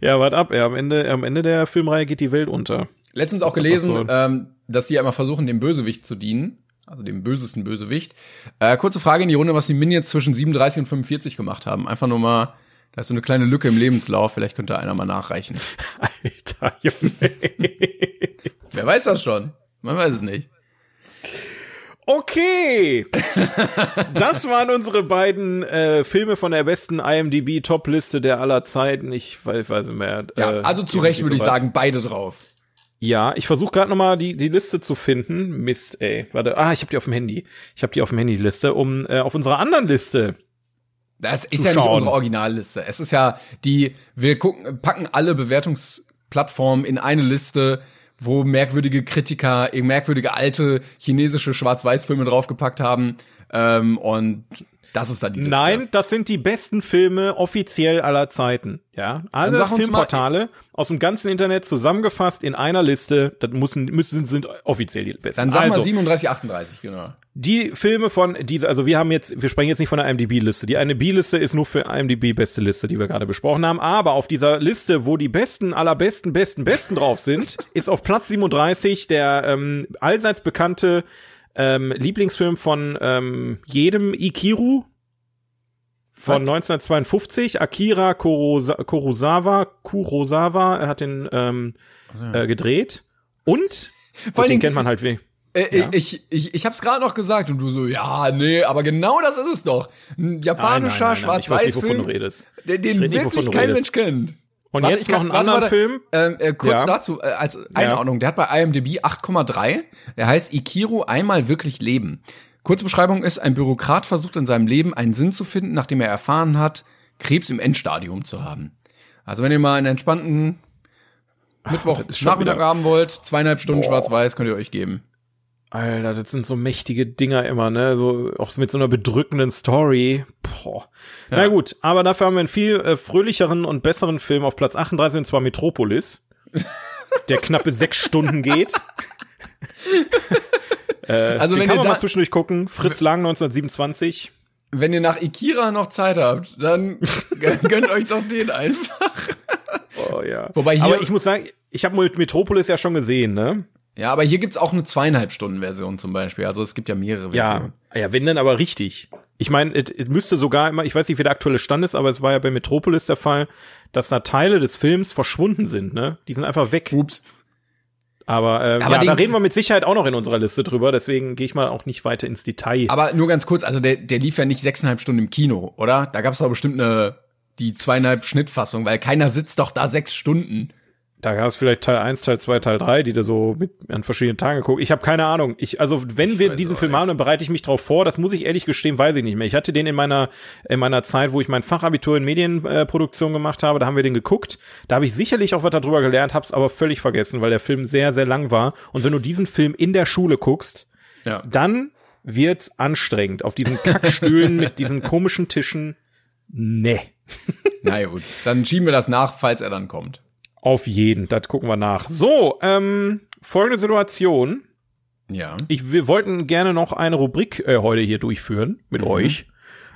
Ja, wart ab, ja, am Ende, am Ende der Filmreihe geht die Welt unter. Letztens auch gelesen, so. ähm, dass sie ja immer versuchen, dem Bösewicht zu dienen. Also dem bösesten Bösewicht. Äh, kurze Frage in die Runde, was die Minions zwischen 37 und 45 gemacht haben. Einfach nur mal da ist so eine kleine Lücke im Lebenslauf, vielleicht könnte einer mal nachreichen. Alter Junge. Wer weiß das schon? Man weiß es nicht. Okay, das waren unsere beiden äh, Filme von der besten IMDb Top-Liste der aller Zeiten. Ich weiß, weiß nicht mehr. Äh, ja, also zu Recht würde ich sagen, beide drauf. Ja, ich versuche gerade noch mal die die Liste zu finden. Mist, ey. Warte, ah, ich habe die auf dem Handy. Ich habe die auf dem Handy Liste, um äh, auf unserer anderen Liste das ist ja nicht unsere Originalliste. Es ist ja die, wir gucken, packen alle Bewertungsplattformen in eine Liste, wo merkwürdige Kritiker, merkwürdige alte chinesische Schwarz-Weiß-Filme draufgepackt haben. Ähm, und das ist dann die Liste. Nein, das sind die besten Filme offiziell aller Zeiten. Ja, alle Filmportale aus dem ganzen Internet zusammengefasst in einer Liste. Das müssen, müssen sind offiziell die besten. Dann sagen also, wir 37, 38, genau. Die Filme von diese, also wir haben jetzt, wir sprechen jetzt nicht von der IMDb-Liste. Die IMDb-Liste ist nur für IMDb beste Liste, die wir gerade besprochen haben. Aber auf dieser Liste, wo die besten, allerbesten, besten, besten drauf sind, ist auf Platz 37 der ähm, allseits bekannte ähm, Lieblingsfilm von ähm, jedem Ikiru von 1952. Akira Kurosa Kurosawa, Kurosawa er hat den ähm, äh, gedreht. Und, Vor gut, den kennt man halt weh. Äh, ja. Ich, ich, ich hab's gerade noch gesagt und du so, ja, nee, aber genau das ist es doch. Ein japanischer Schwarz-Weiß-Film, den, den wirklich kein Mensch kennt. Und warte, jetzt noch einen anderen warte, Film. Ähm, äh, kurz ja. dazu, äh, als Einordnung, der hat bei IMDb 8,3. Der heißt Ikiru einmal wirklich leben. Kurzbeschreibung ist, ein Bürokrat versucht in seinem Leben einen Sinn zu finden, nachdem er erfahren hat, Krebs im Endstadium zu haben. Also wenn ihr mal einen entspannten Mittwoch Nachmittag haben wollt, zweieinhalb Stunden schwarz-weiß könnt ihr euch geben. Alter, das sind so mächtige Dinger immer, ne? So auch mit so einer bedrückenden Story. Boah. Ja. Na gut, aber dafür haben wir einen viel äh, fröhlicheren und besseren Film auf Platz 38 und zwar Metropolis, der knappe sechs Stunden geht. äh, also wenn kann ihr man mal zwischendurch gucken. Fritz Lang 1927. Wenn ihr nach Ikira noch Zeit habt, dann gönnt euch doch den einfach. Oh ja. Wobei hier Aber ich muss sagen, ich habe Metropolis ja schon gesehen, ne? Ja, aber hier gibt's auch eine zweieinhalb Stunden Version zum Beispiel. Also es gibt ja mehrere Versionen. Ja, ja wenn dann aber richtig. Ich meine, es müsste sogar immer, ich weiß nicht, wie der aktuelle Stand ist, aber es war ja bei Metropolis der Fall, dass da Teile des Films verschwunden sind, ne? Die sind einfach weg. Ups. Aber, äh, aber ja, da reden wir mit Sicherheit auch noch in unserer Liste drüber, deswegen gehe ich mal auch nicht weiter ins Detail. Aber nur ganz kurz, also der, der lief ja nicht sechseinhalb Stunden im Kino, oder? Da gab's doch bestimmt eine die zweieinhalb Schnittfassung, weil keiner sitzt doch da sechs Stunden. Da gab es vielleicht Teil 1, Teil 2, Teil 3, die da so mit an verschiedenen Tagen geguckt. Ich habe keine Ahnung. Ich, also wenn ich wir diesen Film haben, dann bereite ich mich drauf vor. Das muss ich ehrlich gestehen, weiß ich nicht mehr. Ich hatte den in meiner in meiner Zeit, wo ich mein Fachabitur in Medienproduktion äh, gemacht habe, da haben wir den geguckt. Da habe ich sicherlich auch was darüber gelernt, hab's aber völlig vergessen, weil der Film sehr, sehr lang war. Und wenn du diesen Film in der Schule guckst, ja. dann wird's anstrengend auf diesen Kackstühlen mit diesen komischen Tischen. Nee. Na gut, dann schieben wir das nach, falls er dann kommt. Auf jeden, das gucken wir nach. So, ähm, folgende Situation. Ja. Ich, wir wollten gerne noch eine Rubrik äh, heute hier durchführen mit mhm. euch.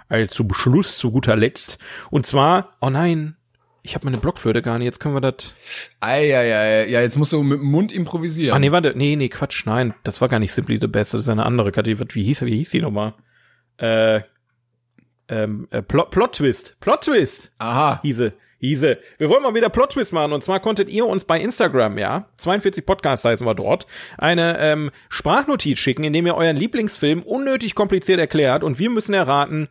Also zu Beschluss, zu guter Letzt. Und zwar, oh nein, ich habe meine Blockwürde gar nicht, jetzt können wir das. Ei, ja, jetzt musst du mit dem Mund improvisieren. Ah, nee, warte, nee, nee, Quatsch, nein, das war gar nicht Simply the Best, das ist eine andere Kategorie. Wie hieß, wie hieß die nochmal? Äh, ähm, äh, Plot, Plot Twist, Plot Twist. Aha. Hieße. Hieße, wir wollen mal wieder Plot Twist machen und zwar konntet ihr uns bei Instagram, ja, 42 Podcasts heißen wir dort, eine ähm, Sprachnotiz schicken, in dem ihr euren Lieblingsfilm unnötig kompliziert erklärt und wir müssen erraten,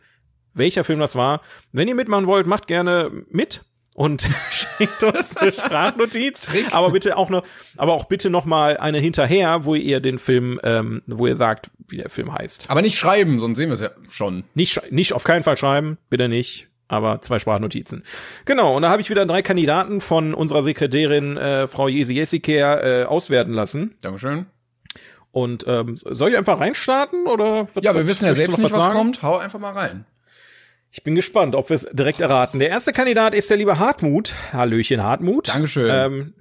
welcher Film das war. Wenn ihr mitmachen wollt, macht gerne mit und schickt uns eine Sprachnotiz, aber bitte auch noch, aber auch bitte noch mal eine hinterher, wo ihr den Film, ähm, wo ihr sagt, wie der Film heißt. Aber nicht schreiben, sonst sehen wir es ja schon. Nicht, nicht auf keinen Fall schreiben, bitte nicht aber zwei Sprachnotizen. Genau, und da habe ich wieder drei Kandidaten von unserer Sekretärin äh, Frau Jesi Jessica äh, auswerten lassen. Dankeschön. Und ähm, soll ich einfach reinstarten oder? Was, ja, wir wissen ja selbst nicht, was, was kommt. Hau einfach mal rein. Ich bin gespannt, ob wir es direkt erraten. Der erste Kandidat ist der liebe Hartmut. Hallöchen, Hartmut. Dankeschön. Ähm,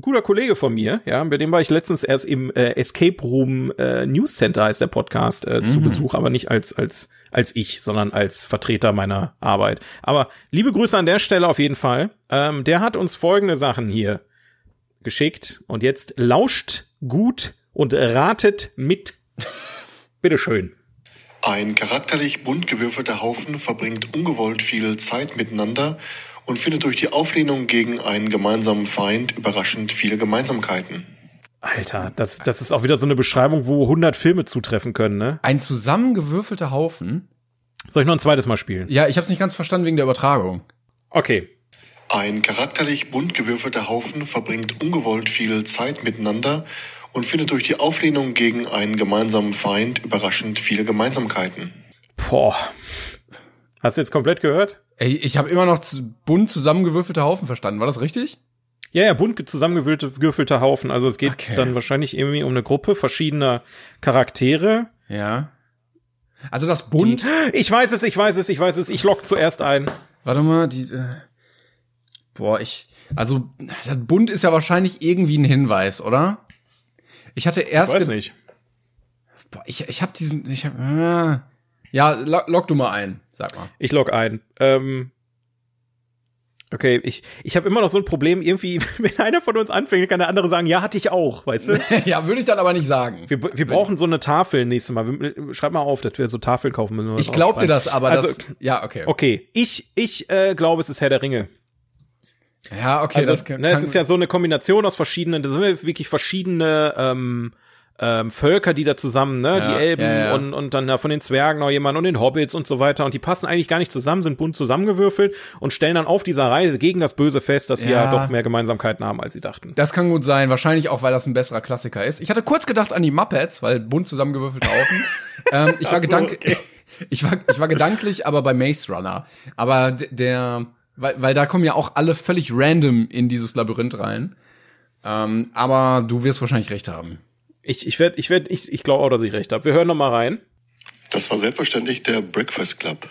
guter Kollege von mir, ja, bei dem war ich letztens erst im äh, Escape Room äh, News Center heißt der Podcast äh, zu Besuch, aber nicht als als als ich, sondern als Vertreter meiner Arbeit. Aber liebe Grüße an der Stelle auf jeden Fall. Ähm, der hat uns folgende Sachen hier geschickt und jetzt lauscht gut und ratet mit. Bitteschön. Ein charakterlich bunt gewürfelter Haufen verbringt ungewollt viel Zeit miteinander und findet durch die Auflehnung gegen einen gemeinsamen Feind überraschend viele Gemeinsamkeiten. Alter, das, das ist auch wieder so eine Beschreibung, wo 100 Filme zutreffen können, ne? Ein zusammengewürfelter Haufen. Soll ich noch ein zweites Mal spielen? Ja, ich habe es nicht ganz verstanden wegen der Übertragung. Okay. Ein charakterlich bunt gewürfelter Haufen verbringt ungewollt viel Zeit miteinander und findet durch die Auflehnung gegen einen gemeinsamen Feind überraschend viele Gemeinsamkeiten. Boah. Hast du jetzt komplett gehört? Ey, ich habe immer noch zu- bunt zusammengewürfelte Haufen verstanden. War das richtig? Ja, ja, bunt ge- zusammengewürfelter Haufen. Also es geht Okay. dann wahrscheinlich irgendwie um eine Gruppe verschiedener Charaktere. Ja. Also das bunt. Ich weiß es, ich weiß es, ich weiß es. Ich lock zuerst ein. Warte mal, die. Äh, boah, ich. Also das bunt ist ja wahrscheinlich irgendwie ein Hinweis, oder? Ich hatte erst. Weiß ge- nicht. Boah, ich ich habe diesen. Ich hab, äh, ja, lock, lock du mal ein. Sag mal. Ich log ein. Ähm, okay, ich, ich habe immer noch so ein Problem. Irgendwie, wenn einer von uns anfängt, kann der andere sagen, ja, hatte ich auch, weißt du? ja, würde ich dann aber nicht sagen. Wir, wir brauchen so eine Tafel nächstes Mal. Wir- Schreib mal auf, dass wir so Tafeln kaufen müssen. wir Ich glaub dir das, aber also, das. Ja, okay. Okay, ich, ich äh, glaube, es ist Herr der Ringe. Ja, okay. Also, das kann, ne, es ist ja so eine Kombination aus verschiedenen, das sind ja wirklich verschiedene ähm, ähm, Völker, die da zusammen, ne, Ja, die Elben ja, ja. und und dann ja, von den Zwergen noch jemand und den Hobbits und so weiter und die passen eigentlich gar nicht zusammen, sind bunt zusammengewürfelt und stellen dann auf dieser Reise gegen das Böse fest, dass sie ja, doch mehr Gemeinsamkeiten haben, als sie dachten. Das kann gut sein, wahrscheinlich auch, weil das ein besserer Klassiker ist. Ich hatte kurz gedacht an die Muppets, weil bunt zusammengewürfelte Haufen. ähm, ich war Ach so, gedank okay. ich war ich war gedanklich, aber bei Maze Runner. Aber der weil, weil da kommen ja auch alle völlig random in dieses Labyrinth rein. Ähm, aber du wirst wahrscheinlich recht haben. Ich ich werde ich werd, ich ich glaube auch, dass ich recht habe. Wir hören noch mal rein. Das war selbstverständlich der Breakfast Club.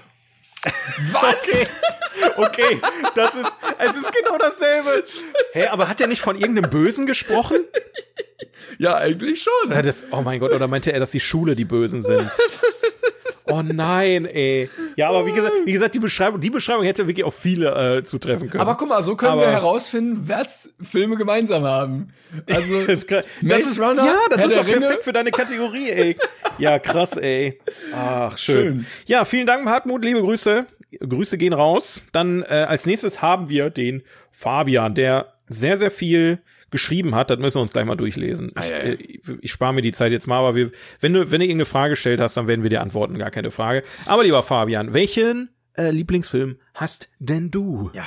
Was? Okay. Okay, das ist es ist genau dasselbe. Hä, aber hat er nicht von irgendeinem Bösen gesprochen? Ja, eigentlich schon. Das, oh mein Gott, oder meinte er, dass die Schule die Bösen sind? Oh nein, ey. Ja, aber wie gesagt, wie gesagt, die Beschreibung, die Beschreibung hätte wirklich auf viele äh, zutreffen können. Aber guck mal, so können wir Aber- herausfinden, was Filme gemeinsam haben. Also das, ist das, Runner, ja, das Herr ist doch perfekt für deine Kategorie, ey. Ja, krass, ey. Ach, schön. Schön. Ja, vielen Dank, Hartmut, liebe Grüße. Grüße gehen raus. Dann äh, als nächstes haben wir den Fabian, der sehr, sehr viel geschrieben hat. Das müssen wir uns gleich mal durchlesen. Ich, Ah, ja, ja. äh, ich, ich spare mir die Zeit jetzt mal, aber wir, wenn du, wenn du irgendeine Frage gestellt hast, dann werden wir dir antworten, gar keine Frage. Aber lieber Fabian, welchen äh, Lieblingsfilm hast denn du? ja.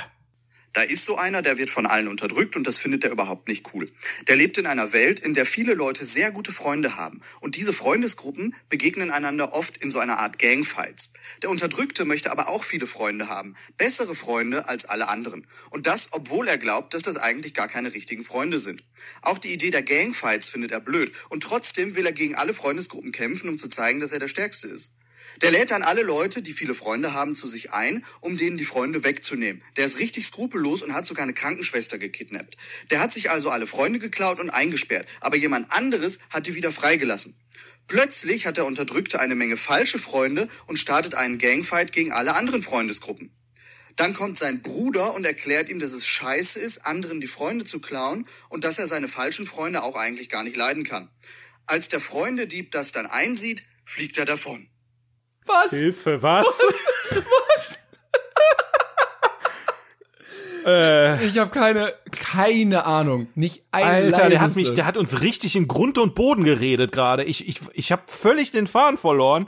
Da ist so einer, der wird von allen unterdrückt und das findet er überhaupt nicht cool. Der lebt in einer Welt, in der viele Leute sehr gute Freunde haben. Und diese Freundesgruppen begegnen einander oft in so einer Art Gangfights. Der Unterdrückte möchte aber auch viele Freunde haben. Bessere Freunde als alle anderen. Und das, obwohl er glaubt, dass das eigentlich gar keine richtigen Freunde sind. Auch die Idee der Gangfights findet er blöd. Und trotzdem will er gegen alle Freundesgruppen kämpfen, um zu zeigen, dass er der Stärkste ist. Der lädt dann alle Leute, die viele Freunde haben, zu sich ein, um denen die Freunde wegzunehmen. Der ist richtig skrupellos und hat sogar eine Krankenschwester gekidnappt. Der hat sich also alle Freunde geklaut und eingesperrt, aber jemand anderes hat die wieder freigelassen. Plötzlich hat der Unterdrückte eine Menge falsche Freunde und startet einen Gangfight gegen alle anderen Freundesgruppen. Dann kommt sein Bruder und erklärt ihm, dass es scheiße ist, anderen die Freunde zu klauen und dass er seine falschen Freunde auch eigentlich gar nicht leiden kann. Als der Freundedieb das dann einsieht, fliegt er davon. Was? Hilfe, was? äh, Ich habe keine keine Ahnung, nicht ein Alter, der hat mich, der hat uns richtig in Grund und Boden geredet gerade. Ich, ich, ich habe völlig den Faden verloren.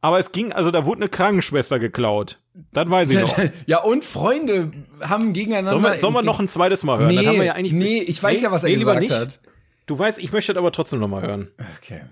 Aber es ging, also da wurde eine Krankenschwester geklaut. Das weiß ich noch. Ja, und Freunde haben gegeneinander. Sollen wir, sollen wir noch ein zweites Mal hören? Nee, Dann haben wir ja eigentlich, nee, ich weiß Nee? ja, was er Nee, lieber gesagt nicht. hat. Du weißt, ich möchte das aber trotzdem noch mal hören. Okay.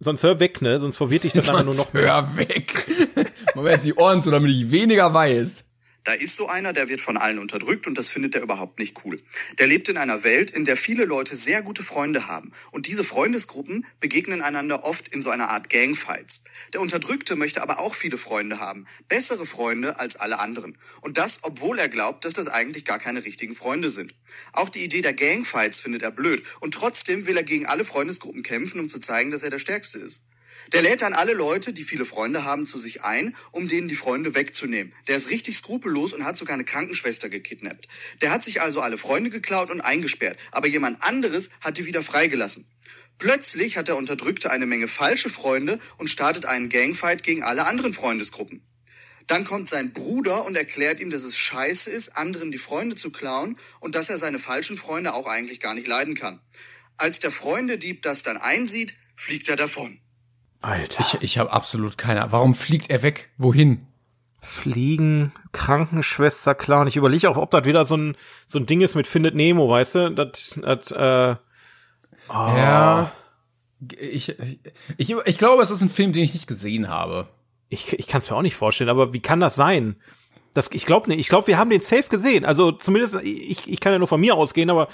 Sonst hör weg, ne? Sonst verwirrt dich das nachher nur noch. Hör weg. Mach mir jetzt die Ohren zu, damit ich weniger weiß. Da ist so einer, der wird von allen unterdrückt und das findet er überhaupt nicht cool. Der lebt in einer Welt, in der viele Leute sehr gute Freunde haben. Und diese Freundesgruppen begegnen einander oft in so einer Art Gangfights. Der Unterdrückte möchte aber auch viele Freunde haben. Bessere Freunde als alle anderen. Und das, obwohl er glaubt, dass das eigentlich gar keine richtigen Freunde sind. Auch die Idee der Gangfights findet er blöd. Und trotzdem will er gegen alle Freundesgruppen kämpfen, um zu zeigen, dass er der Stärkste ist. Der lädt dann alle Leute, die viele Freunde haben, zu sich ein, um denen die Freunde wegzunehmen. Der ist richtig skrupellos und hat sogar eine Krankenschwester gekidnappt. Der hat sich also alle Freunde geklaut und eingesperrt. Aber jemand anderes hat die wieder freigelassen. Plötzlich hat der Unterdrückte eine Menge falsche Freunde und startet einen Gangfight gegen alle anderen Freundesgruppen. Dann kommt sein Bruder und erklärt ihm, dass es scheiße ist, anderen die Freunde zu klauen und dass er seine falschen Freunde auch eigentlich gar nicht leiden kann. Als der Freundedieb das dann einsieht, fliegt er davon. Alter. Ich, ich habe absolut keine Ahnung. Warum fliegt er weg? Wohin? Fliegen, Krankenschwester, klar. Und ich überlege auch, ob das wieder so ein, so ein Ding ist mit Findet Nemo, weißt du? Das, das, äh, oh. Ja. Ich, ich, ich glaube, es ist ein Film, den ich nicht gesehen habe. Ich, ich kann es mir auch nicht vorstellen, aber wie kann das sein? Das, ich glaube nicht. Ich glaube, wir haben den safe gesehen. Also zumindest, ich, ich kann ja nur von mir ausgehen, aber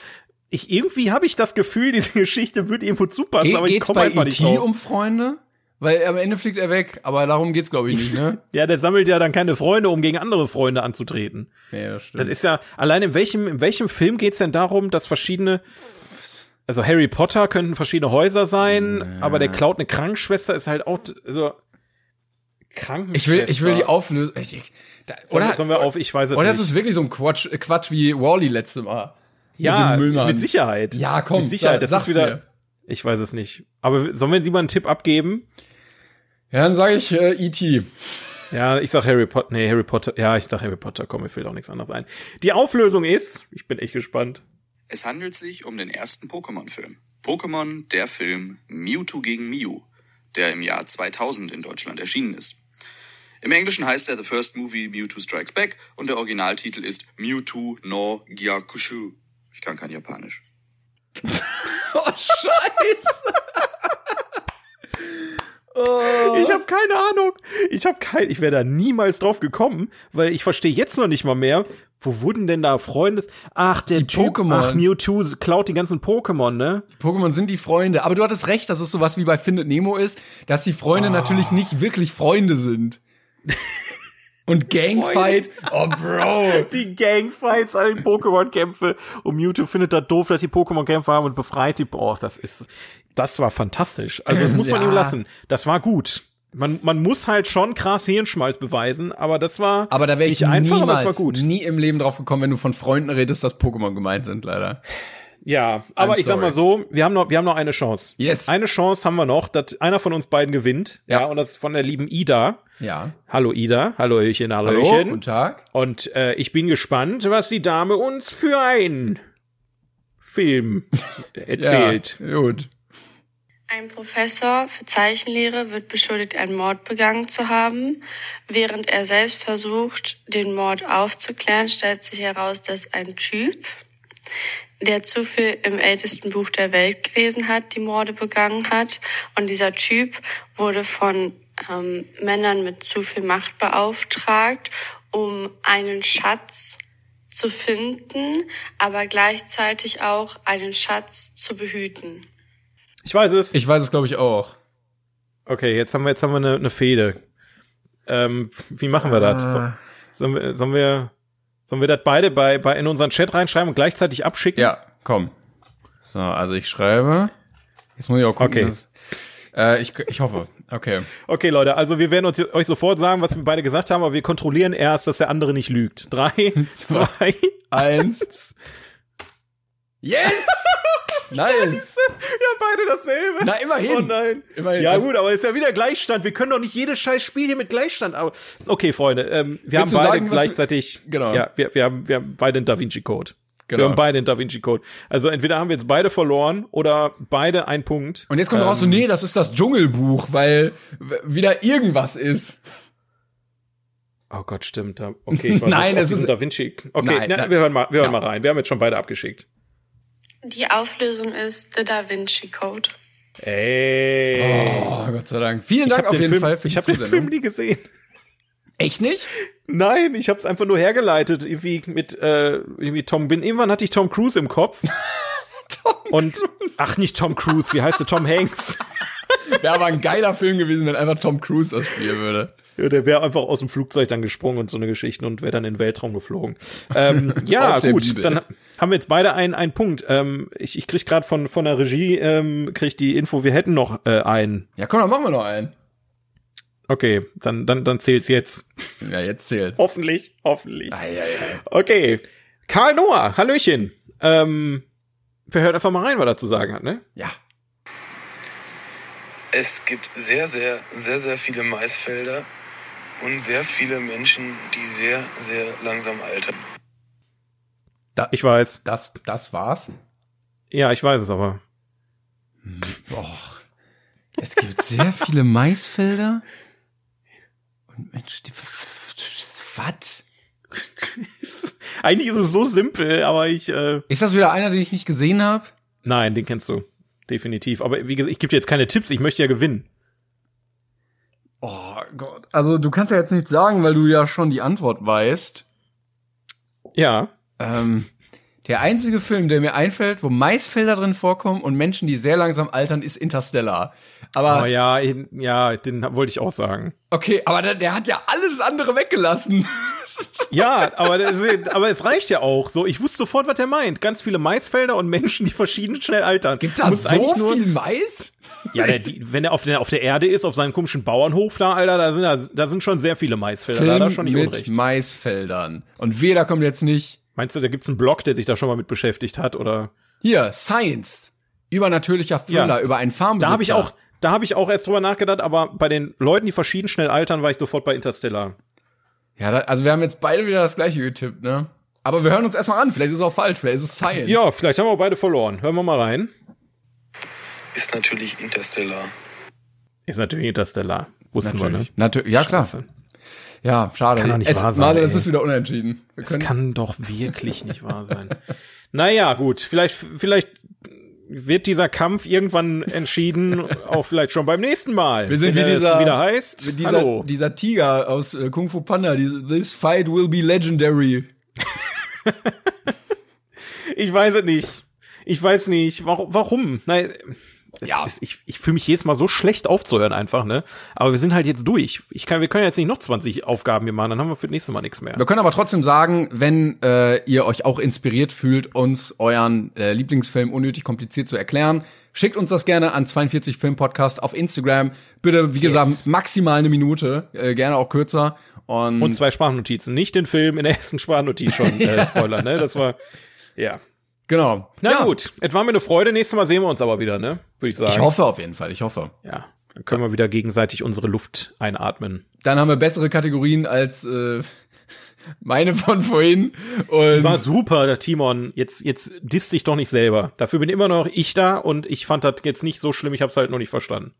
ich irgendwie habe ich das Gefühl, diese Geschichte wird irgendwo zupassen, Ge aber ich geht's komme bei einfach nicht E.T. drauf. um Freunde? Weil am Ende fliegt er weg, aber darum geht's glaube ich nicht, ne? Ja, der sammelt ja dann keine Freunde, um gegen andere Freunde anzutreten. nee, das Das stimmt. ist ja, allein in welchem, in welchem Film geht's denn darum, dass verschiedene, also Harry Potter könnten verschiedene Häuser sein, aber der klaut eine Krankenschwester ist halt auch, also, Ich Krankenschwester. will, ich will die Auflösung. Ich, ich, da, Sollen, oder, sollen wir auf, ich weiß es oder nicht. ist es wirklich so ein Quatsch, Quatsch wie Wally letzte Mal? ja, Müllmann. mit Sicherheit. Ja, komm, Mit Sicherheit, sa- das ist wieder, mir. ich weiß es nicht. Aber sollen wir lieber einen Tipp abgeben? Ja, dann sage ich äh, E.T. Ja, ich sag Harry Potter, nee, Harry Potter, ja, ich sag Harry Potter, komm, mir fällt auch nichts anderes ein. Die Auflösung ist, ich bin echt gespannt. Es handelt sich um den ersten Pokémon-Film. Pokémon, der Film Mewtwo gegen Mew, der im Jahr 2000 in Deutschland erschienen ist. Im Englischen heißt er The First Movie Mewtwo Strikes Back und der Originaltitel ist Mewtwo no Gyakushu. Ich kann kein Japanisch. Oh, scheiße. Ich habe keine Ahnung. Ich habe kein, ich wäre da niemals drauf gekommen, weil ich verstehe jetzt noch nicht mal mehr, wo wurden denn da Freundes? Ach, der Die Typ, Pokémon. ach, Mewtwo klaut die ganzen Pokémon, ne? Pokémon sind die Freunde. Aber du hattest recht, dass es sowas wie bei Findet Nemo ist, dass die Freunde Ah. natürlich nicht wirklich Freunde sind. Und Gangfight, oh Bro. Die Gangfights an den Pokémon-Kämpfe und Mewtwo findet da doof, dass die Pokémon-Kämpfe haben und befreit die. Boah, das ist, das war fantastisch. Also das muss man Ja. ihm lassen. Das war gut. Man, man muss halt schon krass Hirnschmalz beweisen, aber das war Aber da wäre ich nicht einfach, aber niemals, das war gut. nie im Leben drauf gekommen, wenn du von Freunden redest, dass Pokémon gemeint sind, leider. Ja, aber ich sag mal so, wir haben noch, wir haben noch eine Chance. Yes. Eine Chance haben wir noch, dass einer von uns beiden gewinnt. Ja, Ja. und das ist von der lieben Ida. Ja. Hallo Ida, Hallöchen, Hallo, Hallöchen. guten Tag. Und äh, ich bin gespannt, was die Dame uns für einen Film erzählt. Ja, gut. Ein Professor für Zeichenlehre wird beschuldigt, einen Mord begangen zu haben. Während er selbst versucht, den Mord aufzuklären, stellt sich heraus, dass ein Typ, der zu viel im ältesten Buch der Welt gelesen hat, die Morde begangen hat. Und dieser Typ wurde von ähm, Männern mit zu viel Macht beauftragt, um einen Schatz zu finden, aber gleichzeitig auch einen Schatz zu behüten. Ich weiß es. Ich weiß es, glaube ich, auch. Okay, jetzt haben wir jetzt haben wir eine, eine Fehde. Ähm, wie machen wir das? So, Ah. sollen wir sollen wir sollen wir das beide bei bei in unseren Chat reinschreiben und gleichzeitig abschicken? Ja, komm. So, also ich schreibe. Jetzt muss ich auch gucken. Okay. dass- äh, ich, ich hoffe. Okay. Okay, Leute, also wir werden uns, euch sofort sagen, was wir beide gesagt haben, aber wir kontrollieren erst, dass der andere nicht lügt. Drei, zwei, Eins. Yes! Nice! Wir haben beide dasselbe. Na, immerhin. Oh nein. Immerhin. Ja Also- gut, aber ist ja wieder Gleichstand. Wir können doch nicht jedes scheiß Spiel hier mit Gleichstand. Aber okay, Freunde, ähm, wir haben du beide sagen, was wir- gleichzeitig. Genau. Ja, wir, wir haben wir haben beide einen Da Vinci Code. Genau. Wir haben beide einen Da Vinci Code. Also entweder haben wir jetzt beide verloren oder beide einen Punkt. Und jetzt kommt raus so, nee, das ist das Dschungelbuch, weil wieder irgendwas ist. Oh Gott, stimmt. Okay, ich war Nein, auf es ist- Da Vinci. Okay, Nein, na, nein. wir hören mal, wir hören Ja. mal rein. Wir haben jetzt schon beide abgeschickt. Die Auflösung ist The Da Vinci Code. Ey. Oh, Gott sei Dank. Vielen ich Dank auf den jeden Film, Fall für ich die habe den Film nie gesehen. Echt nicht? Nein, ich habe es einfach nur hergeleitet, irgendwie mit äh, irgendwie Tom bin. Irgendwann hatte ich Tom Cruise im Kopf. Tom Und ach nicht Tom Cruise, wie heißt der Tom Hanks? Wäre aber ein geiler Film gewesen, wenn einfach Tom Cruise das spielen würde. Ja, der wäre einfach aus dem Flugzeug dann gesprungen und so eine Geschichte und wäre dann in den Weltraum geflogen. Ähm, ja, gut, Bibel. dann haben wir jetzt beide einen, einen Punkt. Ähm, ich ich krieg gerade von, von der Regie, ähm, krieg die Info, wir hätten noch äh, einen. Ja, komm, dann machen wir noch einen. Okay, dann, dann, dann zählt's jetzt. Ja, jetzt zählt. Hoffentlich, hoffentlich. Ei, ei, ei. Okay. Karl Noah, Hallöchen. Ähm, wir hören einfach mal rein, was er zu sagen hat, ne? Ja. Es gibt sehr, sehr, sehr, sehr viele Maisfelder und sehr viele Menschen, die sehr, sehr langsam altern. Ich weiß. Das, das war's. Ja, ich weiß es aber. Och. Es gibt sehr viele Maisfelder. Und Mensch, die. Was? Eigentlich ist es so simpel, aber ich, äh, Ist das wieder einer, den ich nicht gesehen habe? nein, den kennst du. Definitiv. Aber wie gesagt, ich gebe dir jetzt keine Tipps, ich möchte ja gewinnen. Oh Gott. Also du kannst ja jetzt nichts sagen, weil du ja schon die Antwort weißt. Ja. Ähm, der einzige Film, der mir einfällt, wo Maisfelder drin vorkommen und Menschen, die sehr langsam altern, ist Interstellar. Aber Aber ja, ja, den wollte ich auch sagen. okay, aber der, der hat ja alles andere weggelassen. Ja, aber, das, aber es reicht ja auch. So, ich wusste sofort, was er meint. Ganz viele Maisfelder und Menschen, die verschieden schnell altern. Gibt's da musst so nur- viel Mais? Ja, der, die, wenn er auf der, auf der Erde ist, auf seinem komischen Bauernhof da, Alter, da sind, da, da sind schon sehr viele Maisfelder. da hat er schon nicht mit unrecht. Maisfeldern. Und weder kommt jetzt nicht. Meinst du, da gibt's einen Blog, der sich da schon mal mit beschäftigt hat? Oder? Hier, Science. Übernatürlicher Thriller Ja. über einen Farmbesitzer. Da habe ich auch, da habe ich auch erst drüber nachgedacht, aber bei den Leuten, die verschieden schnell altern, war ich sofort bei Interstellar. Ja, da, also wir haben jetzt beide wieder das gleiche getippt, ne? Aber wir hören uns erstmal an. Vielleicht ist es auch falsch. Vielleicht ist es Science. Ja, vielleicht haben wir beide verloren. Hören wir mal rein. Ist natürlich Interstellar. Ist natürlich Interstellar. Wussten wir, ne? Natürlich. Natürlich. Ja, klar. Scheiße. Ja, schade. Kann doch nicht es, wahr sein, Marcel, es ist wieder unentschieden. Wir Das können, kann doch wirklich nicht wahr sein. Naja, gut, vielleicht, vielleicht wird dieser Kampf irgendwann entschieden, auch vielleicht schon beim nächsten Mal. Wir sind wie es dieser- wieder heißt. dieser, Hallo. dieser Tiger aus äh, Kung Fu Panda, this fight will be legendary. Ich weiß es nicht. Ich weiß nicht. Warum? warum? Nein, Ja. ich, ich fühle mich jedes Mal so schlecht aufzuhören einfach, ne? Aber wir sind halt jetzt durch. Ich kann, wir können jetzt nicht noch 20 Aufgaben hier machen, dann haben wir für das nächste Mal nichts mehr. Wir können aber trotzdem sagen, wenn äh, ihr euch auch inspiriert fühlt, uns euren äh, Lieblingsfilm unnötig kompliziert zu erklären, schickt uns das gerne an 42 Film Podcast auf Instagram. Bitte, wie gesagt, maximal eine Minute, äh, gerne auch kürzer. Und, Und zwei Sprachnotizen. Nicht den Film in der ersten Sprachnotiz schon, äh, Spoiler, ne? Das war, ja. Genau. Na ja, gut, es war mir eine Freude. Nächstes Mal sehen wir uns aber wieder, ne? Würde ich sagen. Ich hoffe auf jeden Fall, ich hoffe. Ja, dann können wir wieder gegenseitig unsere Luft einatmen. Dann haben wir bessere Kategorien als äh, meine von vorhin. Und War super, der Timon. Jetzt, jetzt disst dich doch nicht selber. Dafür bin immer noch ich da und ich fand das jetzt nicht so schlimm. Ich hab's halt noch nicht verstanden.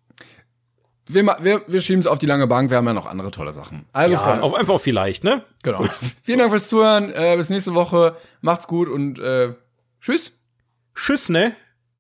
wir, wir, wir schieben es auf die lange Bank, wir haben ja noch andere tolle Sachen. Also, Ja, Freunde, auf einfach vielleicht, ne? genau. Vielen Dank fürs Zuhören, äh, bis nächste Woche, macht's gut und äh, tschüss. Tschüss, ne?